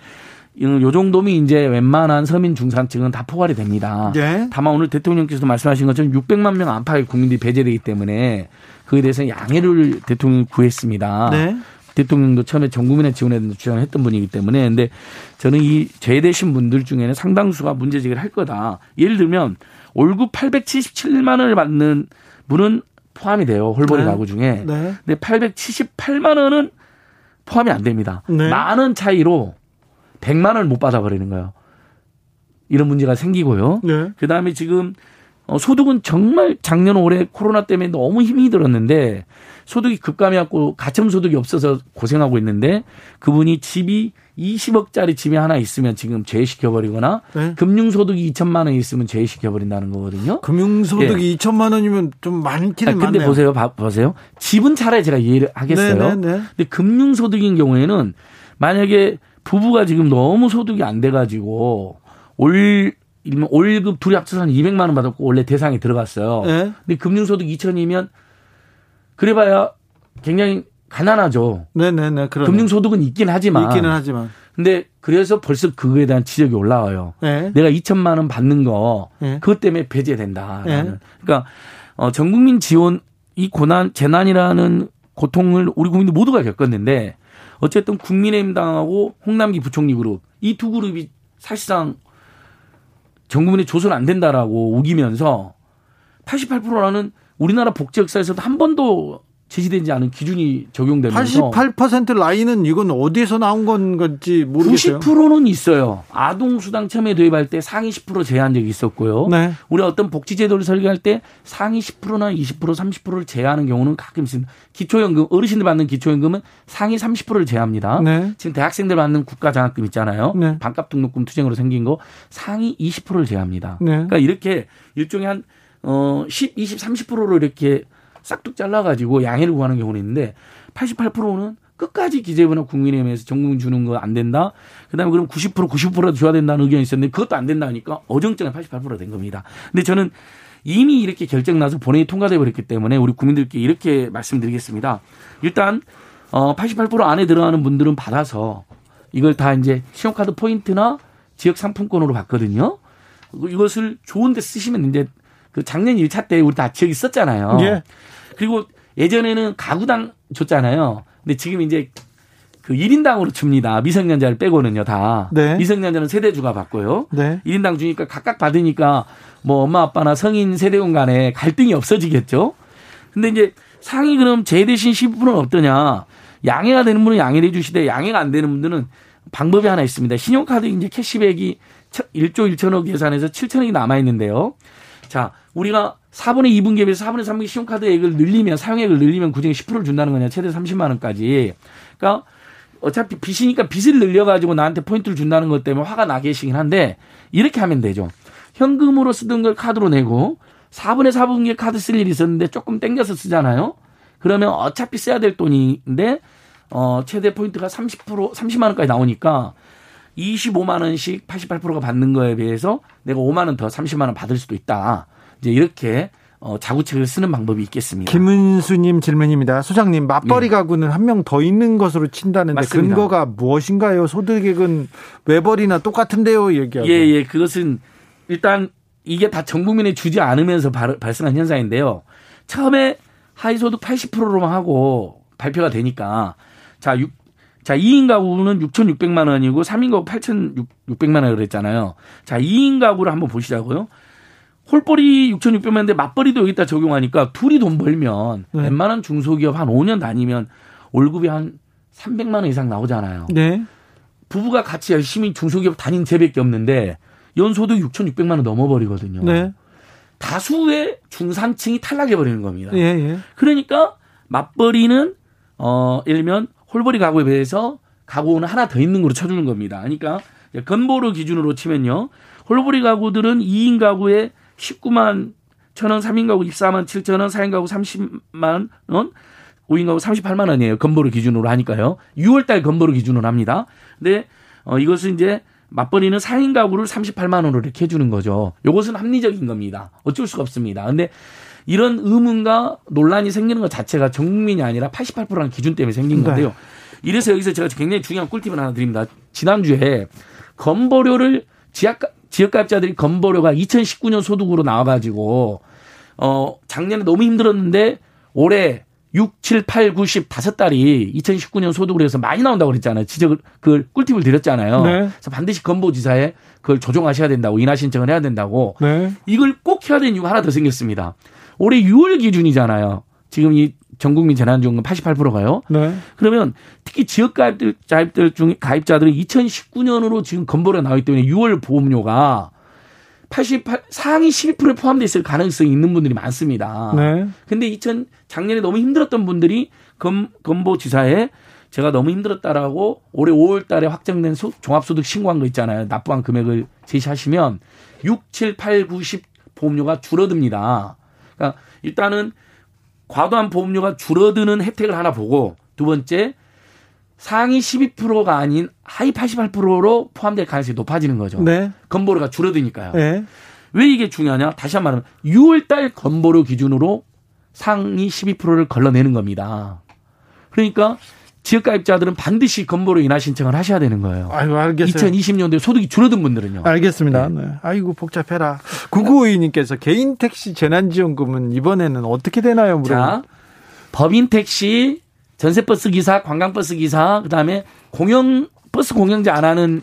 요 정도면 이제 웬만한 서민 중산층은 다 포괄이 됩니다. 네. 다만 오늘 대통령께서도 말씀하신 것처럼 600만 명 안팎의 국민들이 배제되기 때문에 그에 대해서 양해를 대통령이 구했습니다. 네. 대통령도 처음에 전 국민의 지원에 대해서 주장을 했던 분이기 때문에 근데 저는 이 제외되신 분들 중에는 상당수가 문제 제기를 할 거다. 예를 들면 월급 877만 원을 받는 분은 포함이 돼요. 홀벌이 네. 가구 중에. 네. 근데 878만 원은 포함이 안 됩니다. 네. 만원 차이로 100만 원을 못 받아버리는 거예요. 이런 문제가 생기고요. 네. 그 다음에 지금 어, 소득은 정말 작년 올해 코로나 때문에 너무 힘이 들었는데 소득이 급감해갖고 가점 소득이 없어서 고생하고 있는데 그분이 집이 20억짜리 집이 하나 있으면 지금 제외시켜버리거나 네. 금융소득이 2천만 원 있으면 제외시켜버린다는 거거든요. 금융소득이 2천만 원이면 좀 아, 많기는 근데 많네요. 보세요, 봐- 보세요. 집은 차라리 제가 이해를 하겠어요. 네, 네, 네. 근데 금융소득인 경우에는 만약에 부부가 지금 너무 소득이 안 돼가지고 올 일면 월급 둘이 합쳐서 한 200만 원 받았고 원래 대상에 들어갔어요. 네. 근데 금융소득 2천이면 그래봐야 굉장히 가난하죠. 네네네. 그러 금융소득은 있긴 하지만. 있기는 하지만. 근데 그래서 벌써 그거에 대한 지적이 올라와요. 네. 내가 2천만 원 받는 거 네. 그것 때문에 배제된다. 네. 그러니까 어, 전 국민 지원 이 고난 재난이라는 고통을 우리 국민들 모두가 겪었는데 어쨌든 국민의힘 당하고 홍남기 부총리 그룹 이 두 그룹이 사실상 전 국민의 조선 안 된다라고 우기면서 88%라는 우리나라 복지 역사에서도 한 번도 제시되지 않은 기준이 적용되면서 88% 라인은 이건 어디에서 나온 건 건지 모르겠어요. 90%는 있어요. 아동 수당 처음에 도입할 때 상위 10% 제한 적이 있었고요. 네. 우리 어떤 복지 제도를 설계할 때 상위 10%나 20% 30%를 제한하는 경우는 가끔 있습니다. 기초연금, 어르신들 받는 기초연금은 상위 30%를 제한합니다. 네. 지금 대학생들 받는 국가장학금 있잖아요. 네. 반값 등록금 투쟁으로 생긴 거 상위 20%를 제한합니다. 네. 그러니까 이렇게 일종의 한, 어, 10, 20, 30%로 이렇게 싹둑 잘라가지고 양해를 구하는 경우는 있는데 88%는 끝까지 기재부나 국민의힘에서 전국 주는 거 안 된다. 그다음에 그럼 90% 90%라도 줘야 된다는 의견이 있었는데 그것도 안 된다니까 어정쩡한 88%된 겁니다. 근데 저는 이미 이렇게 결정 나서 본회의 통과돼 버렸기 때문에 우리 국민들께 이렇게 말씀드리겠습니다. 일단 어 88% 안에 들어가는 분들은 받아서 이걸 다 이제 신용카드 포인트나 지역 상품권으로 받거든요. 이것을 좋은 데 쓰시면 이제 그 작년 1차 때 우리 다 지역이 썼잖아요. 예. 그리고 예전에는 가구당 줬잖아요. 근데 지금 이제 그 1인당으로 줍니다. 미성년자를 빼고는요, 다. 네. 미성년자는 세대주가 받고요. 네. 1인당 주니까 각각 받으니까 뭐 엄마 아빠나 성인 세대원 간에 갈등이 없어지겠죠. 근데 이제 상위 그럼 제 대신 10분은 어떠냐. 양해가 되는 분은 양해를 해 주시되 양해가 안 되는 분들은 방법이 하나 있습니다. 신용카드 이제 캐시백이 1조 1천억 예산에서 7천억이 남아 있는데요. 자, 우리가 4분의 2분 갭에서 4분의 3분 신용카드액을 늘리면 사용액을 늘리면 그중에 10%를 준다는 거냐. 최대 30만 원까지. 그러니까 어차피 빚이니까 빚을 늘려가지고 나한테 포인트를 준다는 것 때문에 화가 나 계시긴 한데 이렇게 하면 되죠. 현금으로 쓰던 걸 카드로 내고 4분의 4분기에 카드 쓸 일이 있었는데 조금 땡겨서 쓰잖아요. 그러면 어차피 써야 될 돈인데 어 최대 포인트가 30% 30만 원까지 나오니까 25만 원씩 88%가 받는 거에 비해서 내가 5만 원 더 30만 원 받을 수도 있다. 이제 이렇게 어 자구책을 쓰는 방법이 있겠습니다. 김은수님 질문입니다. 소장님 맞벌이 예. 가구는 한 명 더 있는 것으로 친다는데 맞습니다. 근거가 무엇인가요? 소득액은 외벌이나 똑같은데요, 얘기하고. 예, 예. 그것은 일단 이게 다 전 국민에 주지 않으면서 발, 발생한 현상인데요. 처음에 하위소득 80%로만 하고 발표가 되니까 자, 6, 자, 2인 가구는 6,600만 원이고 3인 가구 8,600만 원 그랬잖아요. 자, 2인 가구를 한번 보시자고요. 홀벌이 6,600만인데 맞벌이도 여기다 적용하니까 둘이 돈 벌면 네. 웬만한 중소기업 한 5년 다니면 월급이 한 300만 원 이상 나오잖아요. 네. 부부가 같이 열심히 중소기업 다닌 재밖에 없는데 연소득 6,600만 원 넘어버리거든요. 네. 다수의 중산층이 탈락해 버리는 겁니다. 예, 예. 그러니까 맞벌이는 어 예를 들면 홀벌이 가구에 비해서 가구는 하나 더 있는 거로 쳐주는 겁니다. 그러니까 건보료 기준으로 치면요. 홀벌이 가구들은 2인 가구에 19만 천원, 3인 가구 24만 7천 원, 4인 가구 30만 원, 5인 가구 38만 원이에요. 건보료 기준으로 하니까요. 6월 달 건보료 기준으로 합니다. 근데 어 이것은 이제 맞벌이는 4인 가구를 38만 원으로 이렇게 해 주는 거죠. 이것은 합리적인 겁니다. 어쩔 수가 없습니다. 근데 이런 의문과 논란이 생기는 것 자체가 전 국민이 아니라 88%라는 기준 때문에 생긴 네. 건데요. 이래서 여기서 제가 굉장히 중요한 꿀팁을 하나 드립니다. 지난주에 건보료를 지역 지역가입자들이 건보료가 2019년 소득으로 나와가지고 어 작년에 너무 힘들었는데 올해 6, 7, 8, 9, 10 다섯 달이 2019년 소득으로 해서 많이 나온다고 그랬잖아요. 지적을 그 꿀팁을 드렸잖아요. 네. 그래서 반드시 건보지사에 그걸 조정하셔야 된다고 인하 신청을 해야 된다고 네. 이걸 꼭 해야 되는 이유가 하나 더 생겼습니다. 올해 6월 기준이잖아요. 지금 이 전 국민 재난지원금 88%가요. 네. 그러면 특히 지역 가입들 가입들 중 가입자들은 2019년으로 지금 건보료가 나오기 때문에 6월 보험료가 88 상위 12%에 포함돼 있을 가능성이 있는 분들이 많습니다. 네. 근데 2000 작년에 너무 힘들었던 분들이 검, 건보 지사에 제가 너무 힘들었다라고 올해 5월 달에 확정된 소- 종합소득 신고한 거 있잖아요. 납부한 금액을 제시하시면 6, 7, 8, 9, 10 보험료가 줄어듭니다. 그러니까 일단은 과도한 보험료가 줄어드는 혜택을 하나 보고 두 번째 상위 12%가 아닌 하위 88%로 포함될 가능성이 높아지는 거죠. 네. 건보료가 줄어드니까요. 네. 왜 이게 중요하냐? 다시 한 번 말하면 6월 달 건보료 기준으로 상위 12%를 걸러내는 겁니다. 그러니까 지역가입자들은 반드시 건보료 인하 신청을 하셔야 되는 거예요. 아유, 알겠어요. 2020년도에 소득이 줄어든 분들은요. 알겠습니다. 네. 아이고 복잡해라. 9952님께서 개인 택시 재난지원금은 이번에는 어떻게 되나요? 물어. 자, 법인 택시, 전세버스 기사, 관광버스 기사, 그 다음에 공영 버스 공영제 안 하는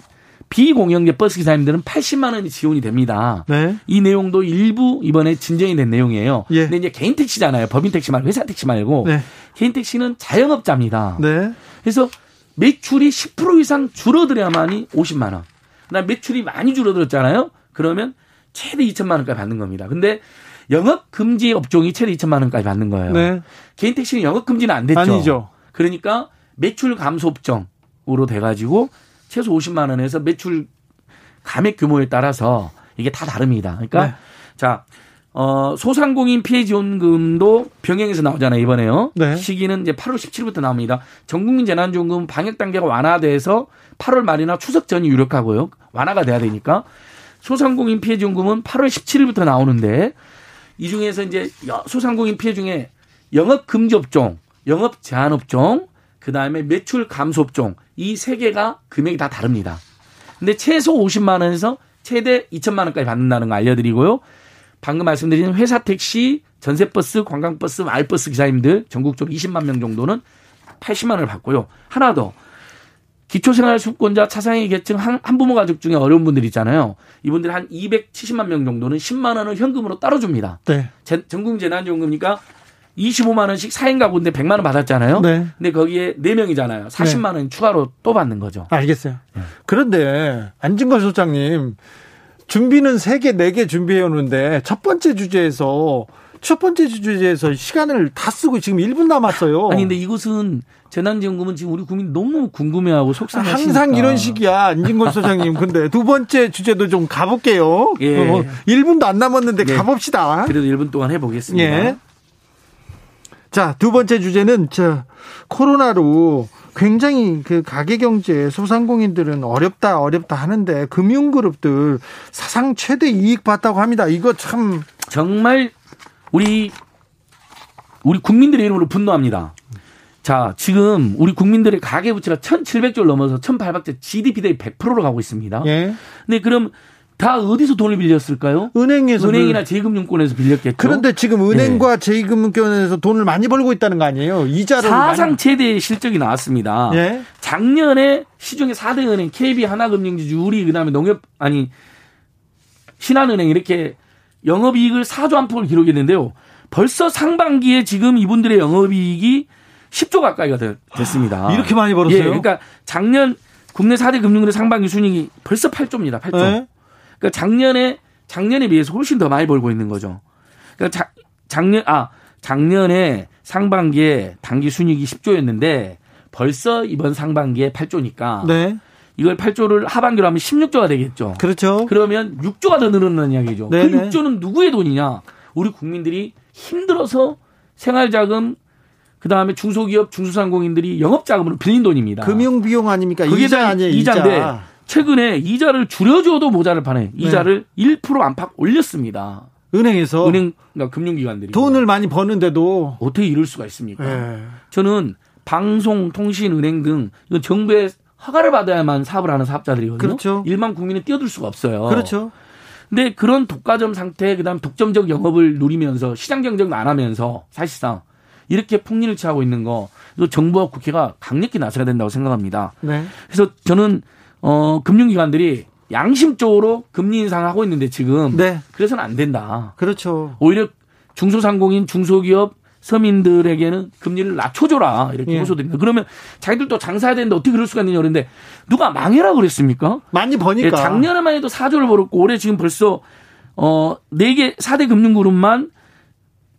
비공영제 버스 기사님들은 80만 원이 지원이 됩니다. 네. 이 내용도 일부 이번에 진정이 된 내용이에요. 예. 근데 이제 개인 택시잖아요. 법인 택시 말고 회사 택시 말고 네. 개인 택시는 자영업자입니다. 네. 그래서 매출이 10% 이상 줄어들어야만이 50만 원. 그다음 매출이 많이 줄어들었잖아요. 그러면 최대 2천만 원까지 받는 겁니다. 근데 영업 금지 업종이 최대 2천만 원까지 받는 거예요. 네. 개인 택시는 영업 금지는 안 됐죠. 아니죠. 그러니까 매출 감소 업종으로 돼가지고 최소 50만 원에서 매출 감액 규모에 따라서 이게 다 다릅니다. 그러니까 네. 자 어, 소상공인 피해 지원금도 병행해서 나오잖아요 이번에요. 네. 시기는 이제 8월 17일부터 나옵니다. 전국민 재난지원금 방역 단계가 완화돼서 8월 말이나 추석 전이 유력하고요. 완화가 돼야 되니까 소상공인 피해 지원금은 8월 17일부터 나오는데 이 중에서 이제 여- 소상공인 피해 중에 영업 금지 업종, 영업 제한 업종, 그 다음에 매출 감소 업종 이 세 개가 금액이 다 다릅니다. 근데 최소 50만 원에서 최대 2천만 원까지 받는다는 거 알려드리고요. 방금 말씀드린 회사 택시, 전세버스, 관광버스, 마을버스 기사님들 전국적으로 20만 명 정도는 80만 원을 받고요. 하나 더. 기초생활수급권자 차상위 계층 한, 한부모 가족 중에 어려운 분들 있잖아요. 이분들 한 270만 명 정도는 10만 원을 현금으로 따로 줍니다. 네. 재- 전국 재난지원금이니까 25만 원씩 4인 가구인데 100만 원 받았잖아요. 네. 근데 거기에 4명이잖아요. 40만 원 추가로 또 받는 거죠. 알겠어요. 네. 그런데 안진걸 소장님 준비는 3개, 4개 준비해 오는데 첫 번째 주제에서 첫 번째 주제에서 시간을 다 쓰고 지금 1분 남았어요. 아니 근데 이것은 재난지원금은 지금 우리 국민 너무 궁금해하고 속상하시니까 항상 이런 식이야, 안진걸 소장님. 근데 두 번째 주제도 좀 가볼게요. 예. 어, 1분도 안 남았는데 네. 가봅시다. 그래도 1분 동안 해보겠습니다. 예. 자, 두 번째 주제는 저 코로나로 굉장히 그 가계 경제 소상공인들은 어렵다 어렵다 하는데 금융그룹들 사상 최대 이익 봤다고 합니다. 이거 참 정말 우리 우리 국민들의 이름으로 분노합니다. 자, 지금 우리 국민들의 가계 부채가 1,700조를 넘어서 1,800조 GDP 대비 100%로 가고 있습니다. 예. 근데 그럼 다 어디서 돈을 빌렸을까요? 은행에서 은행이나 그- 제금융권에서 빌렸겠죠. 그런데 지금 은행과 제2금융권에서 돈을 많이 벌고 있다는 거 아니에요? 이자를 사상 많이- 최대의 실적이 나왔습니다. 예. 작년에 시중에 4대 은행, KB, 하나금융지주, 우리 그다음에 농협 아니 신한은행 이렇게 영업이익을 4조 안팎을 기록했는데요. 벌써 상반기에 지금 이분들의 영업이익이 10조 가까이가 되- 됐습니다. 아, 이렇게 많이 벌었어요? 예, 그러니까 작년 국내 4대 금융그룹 상반기 순이익이 벌써 8조입니다. 8조. 예? 그러니까 작년에 작년에 비해서 훨씬 더 많이 벌고 있는 거죠. 그러니까 자- 작년 아 작년에 상반기에 단기 순이익이 10조였는데 벌써 이번 상반기에 8조니까 네. 이걸 8조를 하반기로 하면 16조가 되겠죠. 그렇죠. 그러면 6조가 더 늘어나는 이야기죠. 네네. 그 6조는 누구의 돈이냐? 우리 국민들이 힘들어서 생활자금 그 다음에 중소기업 중소상공인들이 영업자금으로 빌린 돈입니다. 금융 비용 아닙니까? 그게 이자 다 아니에요, 이자인데 이자. 최근에 이자를 줄여줘도 모자를 파네. 이자를 1% 안팎 올렸습니다. 은행에서 은행 그러니까 금융기관들이 돈을 많이 버는데도 어떻게 이럴 수가 있습니까? 예. 저는 방송, 통신, 은행 등 이건 정부의 허가를 받아야만 사업을 하는 사업자들이거든요. 그렇죠. 일반 국민은 뛰어들 수가 없어요. 그렇죠. 근데 그런 독과점 상태, 그다음 독점적 영업을 누리면서 시장 경쟁도 안 하면서 사실상 이렇게 폭리를 취하고 있는 거, 이거 정부와 국회가 강력히 나서야 된다고 생각합니다. 네. 그래서 저는 어 금융기관들이 양심적으로 금리 인상을 하고 있는데 지금 네. 그래서는 안 된다. 그렇죠. 오히려 중소상공인, 중소기업, 서민들에게는 금리를 낮춰줘라 이렇게 예. 호소드립니다. 그러면 자기들도 장사해야 되는데 어떻게 그럴 수가 있느냐 그런데 누가 망해라 그랬습니까? 많이 예, 버니까. 작년에만 해도 4조를 벌었고 올해 지금 벌써 어 4개 4대 금융그룹만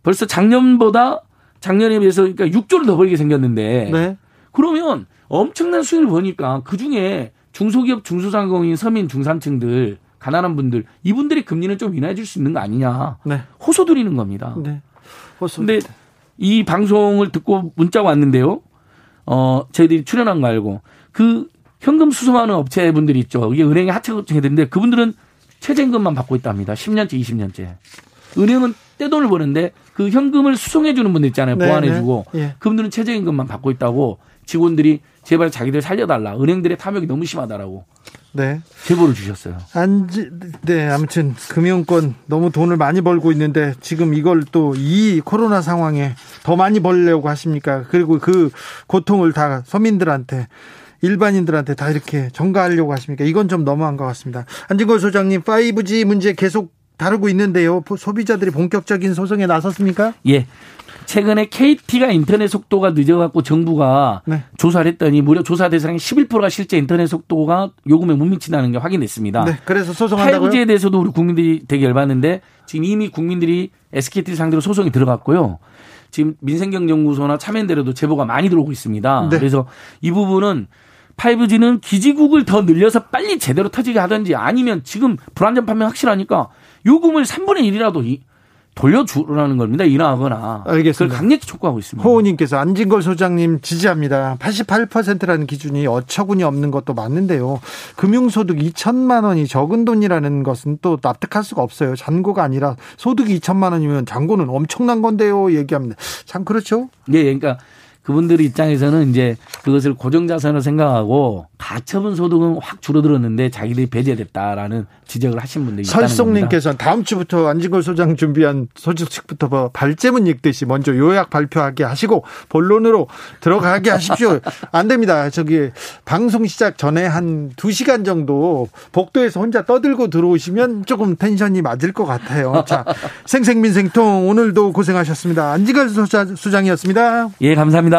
벌써 작년보다 작년에 비해서 그러니까 6조를 더 벌게 생겼는데 네. 그러면 엄청난 수익을 버니까 그중에 중소기업 중소상공인 서민 중산층들 가난한 분들 이분들의 금리는 좀 인하해 줄 수 있는 거 아니냐 네. 호소 드리는 겁니다. 네. 호소. 근데 이 방송을 듣고 문자가 왔는데요. 어, 저희들이 출연한 거 알고 그 현금 수송하는 업체 분들이 있죠. 이게 은행에 하청 업체들인데 그분들은 최저임금만 받고 있답니다. 10년째, 20년째. 은행은 떼돈을 버는데 그 현금을 수송해 주는 분들 있잖아요. 네, 보완해 주고. 네. 예. 그분들은 최저임금만 받고 있다고 직원들이 제발 자기들 살려달라. 은행들의 탐욕이 너무 심하다라고 네. 제보를 주셨어요. 안지, 네, 아무튼 금융권 너무 돈을 많이 벌고 있는데 지금 이걸 또 이 코로나 상황에 더 많이 벌려고 하십니까? 그리고 그 고통을 다 서민들한테 일반인들한테 다 이렇게 전가하려고 하십니까? 이건 좀 너무한 것 같습니다. 안진걸 소장님, 5G 문제 계속 다루고 있는데요. 소비자들이 본격적인 소송에 나섰습니까? 예. 최근에 KT가 인터넷 속도가 늦어갖고 정부가 네. 조사를 했더니 무려 조사 대상의 11%가 실제 인터넷 속도가 요금에 못 미친다는 게 확인됐습니다. 네, 그래서 소송한다고요? 5G에 대해서도 우리 국민들이 되게 열받는데 지금 이미 국민들이 SKT 상대로 소송이 들어갔고요. 지금 민생경제연구소나 참여연대로도 제보가 많이 들어오고 있습니다. 네. 그래서 이 부분은 5G는 기지국을 더 늘려서 빨리 제대로 터지게 하든지 아니면 지금 불안전 판매 확실하니까 요금을 3분의 1이라도 이, 돌려주라는 겁니다. 인하하거나. 알겠습니다. 그걸 강력히 촉구하고 있습니다. 호우님께서 안진걸 소장님 지지합니다. 88%라는 기준이 어처구니 없는 것도 맞는데요. 금융소득 2천만 원이 적은 돈이라는 것은 또 납득할 수가 없어요. 잔고가 아니라 소득이 2천만 원이면 잔고는 엄청난 건데요. 얘기합니다. 참 그렇죠? 예, 그러니까 그분들 입장에서는 이제 그것을 고정자산으로 생각하고 가처분 소득은 확 줄어들었는데 자기들이 배제됐다라는 지적을 하신 분들이 있다는. 설송님께서는 다음 주부터 안진걸 소장 준비한 소식부터 뭐 발제문 읽듯이 먼저 요약 발표하게 하시고 본론으로 들어가게 하십시오. 안 됩니다. 저기 방송 시작 전에 한 두시간 정도 복도에서 혼자 떠들고 들어오시면 조금 텐션이 맞을 것 같아요. 자, 생생민생통 오늘도 고생하셨습니다. 안진걸 소자- 소장이었습니다. 예, 감사합니다.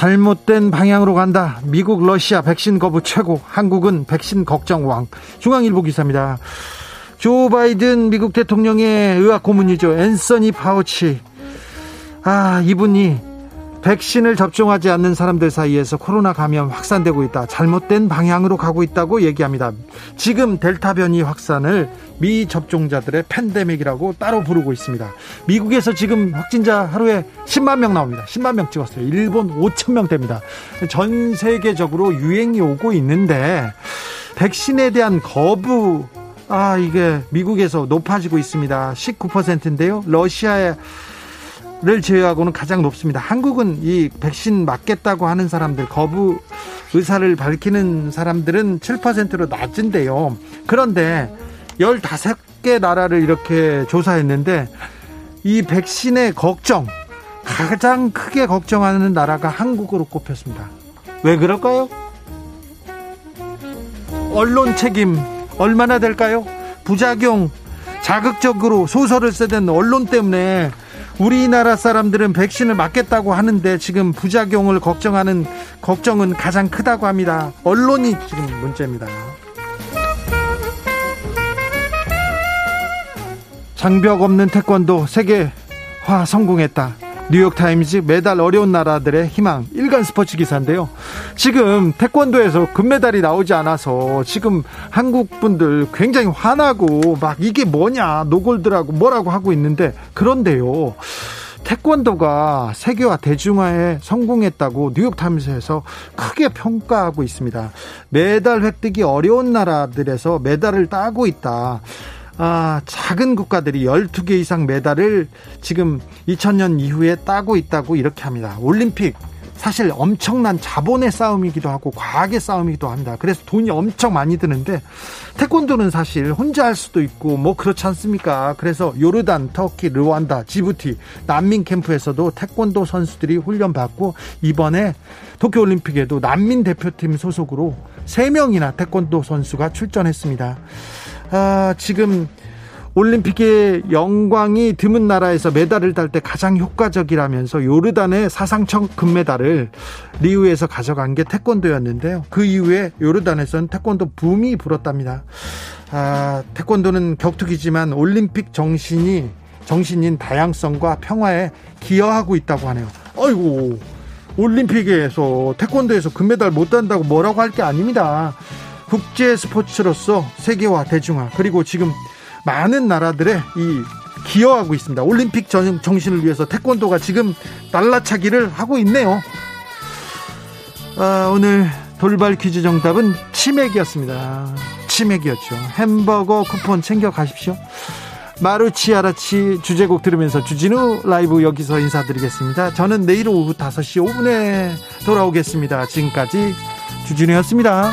잘못된 방향으로 간다. 미국 러시아 백신 거부 최고. 한국은 백신 걱정 왕. 중앙일보 기사입니다. 조 바이든 미국 대통령의 의학 고문이죠. 앤서니 파우치. 아, 이분이 백신을 접종하지 않는 사람들 사이에서 코로나 감염 확산되고 있다. 잘못된 방향으로 가고 있다고 얘기합니다. 지금 델타 변이 확산을 미 접종자들의 팬데믹이라고 따로 부르고 있습니다. 미국에서 지금 확진자 하루에 10만 명 나옵니다. 10만 명 찍었어요. 일본 5천 명 됩니다. 전 세계적으로 유행이 오고 있는데 백신에 대한 거부 아 이게 미국에서 높아지고 있습니다. 19%인데요. 러시아에 를 제외하고는 가장 높습니다. 한국은 이 백신 맞겠다고 하는 사람들 거부 의사를 밝히는 사람들은 7%로 낮은데요. 그런데 15개 나라를 이렇게 조사했는데 이 백신의 걱정 가장 크게 걱정하는 나라가 한국으로 꼽혔습니다. 왜 그럴까요? 언론 책임 얼마나 될까요? 부작용 자극적으로 소설을 쓰는 언론 때문에 우리나라 사람들은 백신을 맞겠다고 하는데 지금 부작용을 걱정하는 걱정은 가장 크다고 합니다. 언론이 지금 문제입니다. 장벽 없는 태권도 세계화 성공했다. 뉴욕타임즈 매달 어려운 나라들의 희망 일간 스포츠 기사인데요. 지금 태권도에서 금메달이 나오지 않아서 지금 한국 분들 굉장히 화나고 막 이게 뭐냐 노골드라고 뭐라고 하고 있는데 그런데요. 태권도가 세계화 대중화에 성공했다고 뉴욕타임스에서 크게 평가하고 있습니다. 메달 획득이 어려운 나라들에서 메달을 따고 있다. 아, 작은 국가들이 12개 이상 메달을 지금 2000년 이후에 따고 있다고 이렇게 합니다. 올림픽 사실 엄청난 자본의 싸움이기도 하고 과학의 싸움이기도 합니다. 그래서 돈이 엄청 많이 드는데 태권도는 사실 혼자 할 수도 있고 뭐 그렇지 않습니까? 그래서 요르단, 터키, 르완다, 지부티 난민 캠프에서도 태권도 선수들이 훈련 받고 이번에 도쿄 올림픽에도 난민 대표팀 소속으로 3명이나 태권도 선수가 출전했습니다. 아, 지금 올림픽의 영광이 드문 나라에서 메달을 딸 때 가장 효과적이라면서 요르단의 사상 첫 금메달을 리우에서 가져간 게 태권도였는데요. 그 이후에 요르단에서는 태권도 붐이 불었답니다. 아, 태권도는 격투기지만 올림픽 정신이 정신인 다양성과 평화에 기여하고 있다고 하네요. 아이고 올림픽에서 태권도에서 금메달 못 딴다고 뭐라고 할 게 아닙니다. 국제 스포츠로서 세계화 대중화 그리고 지금 많은 나라들의 이 기여하고 있습니다. 올림픽 전- 정신을 위해서 태권도가 지금 날라차기를 하고 있네요. 아, 오늘 돌발 퀴즈 정답은 치맥이었습니다. 치맥이었죠. 햄버거 쿠폰 챙겨 가십시오. 마루치아라치 주제곡 들으면서 주진우 라이브 여기서 인사드리겠습니다. 저는 내일 오후 5시 5분에 돌아오겠습니다. 지금까지 주진우였습니다.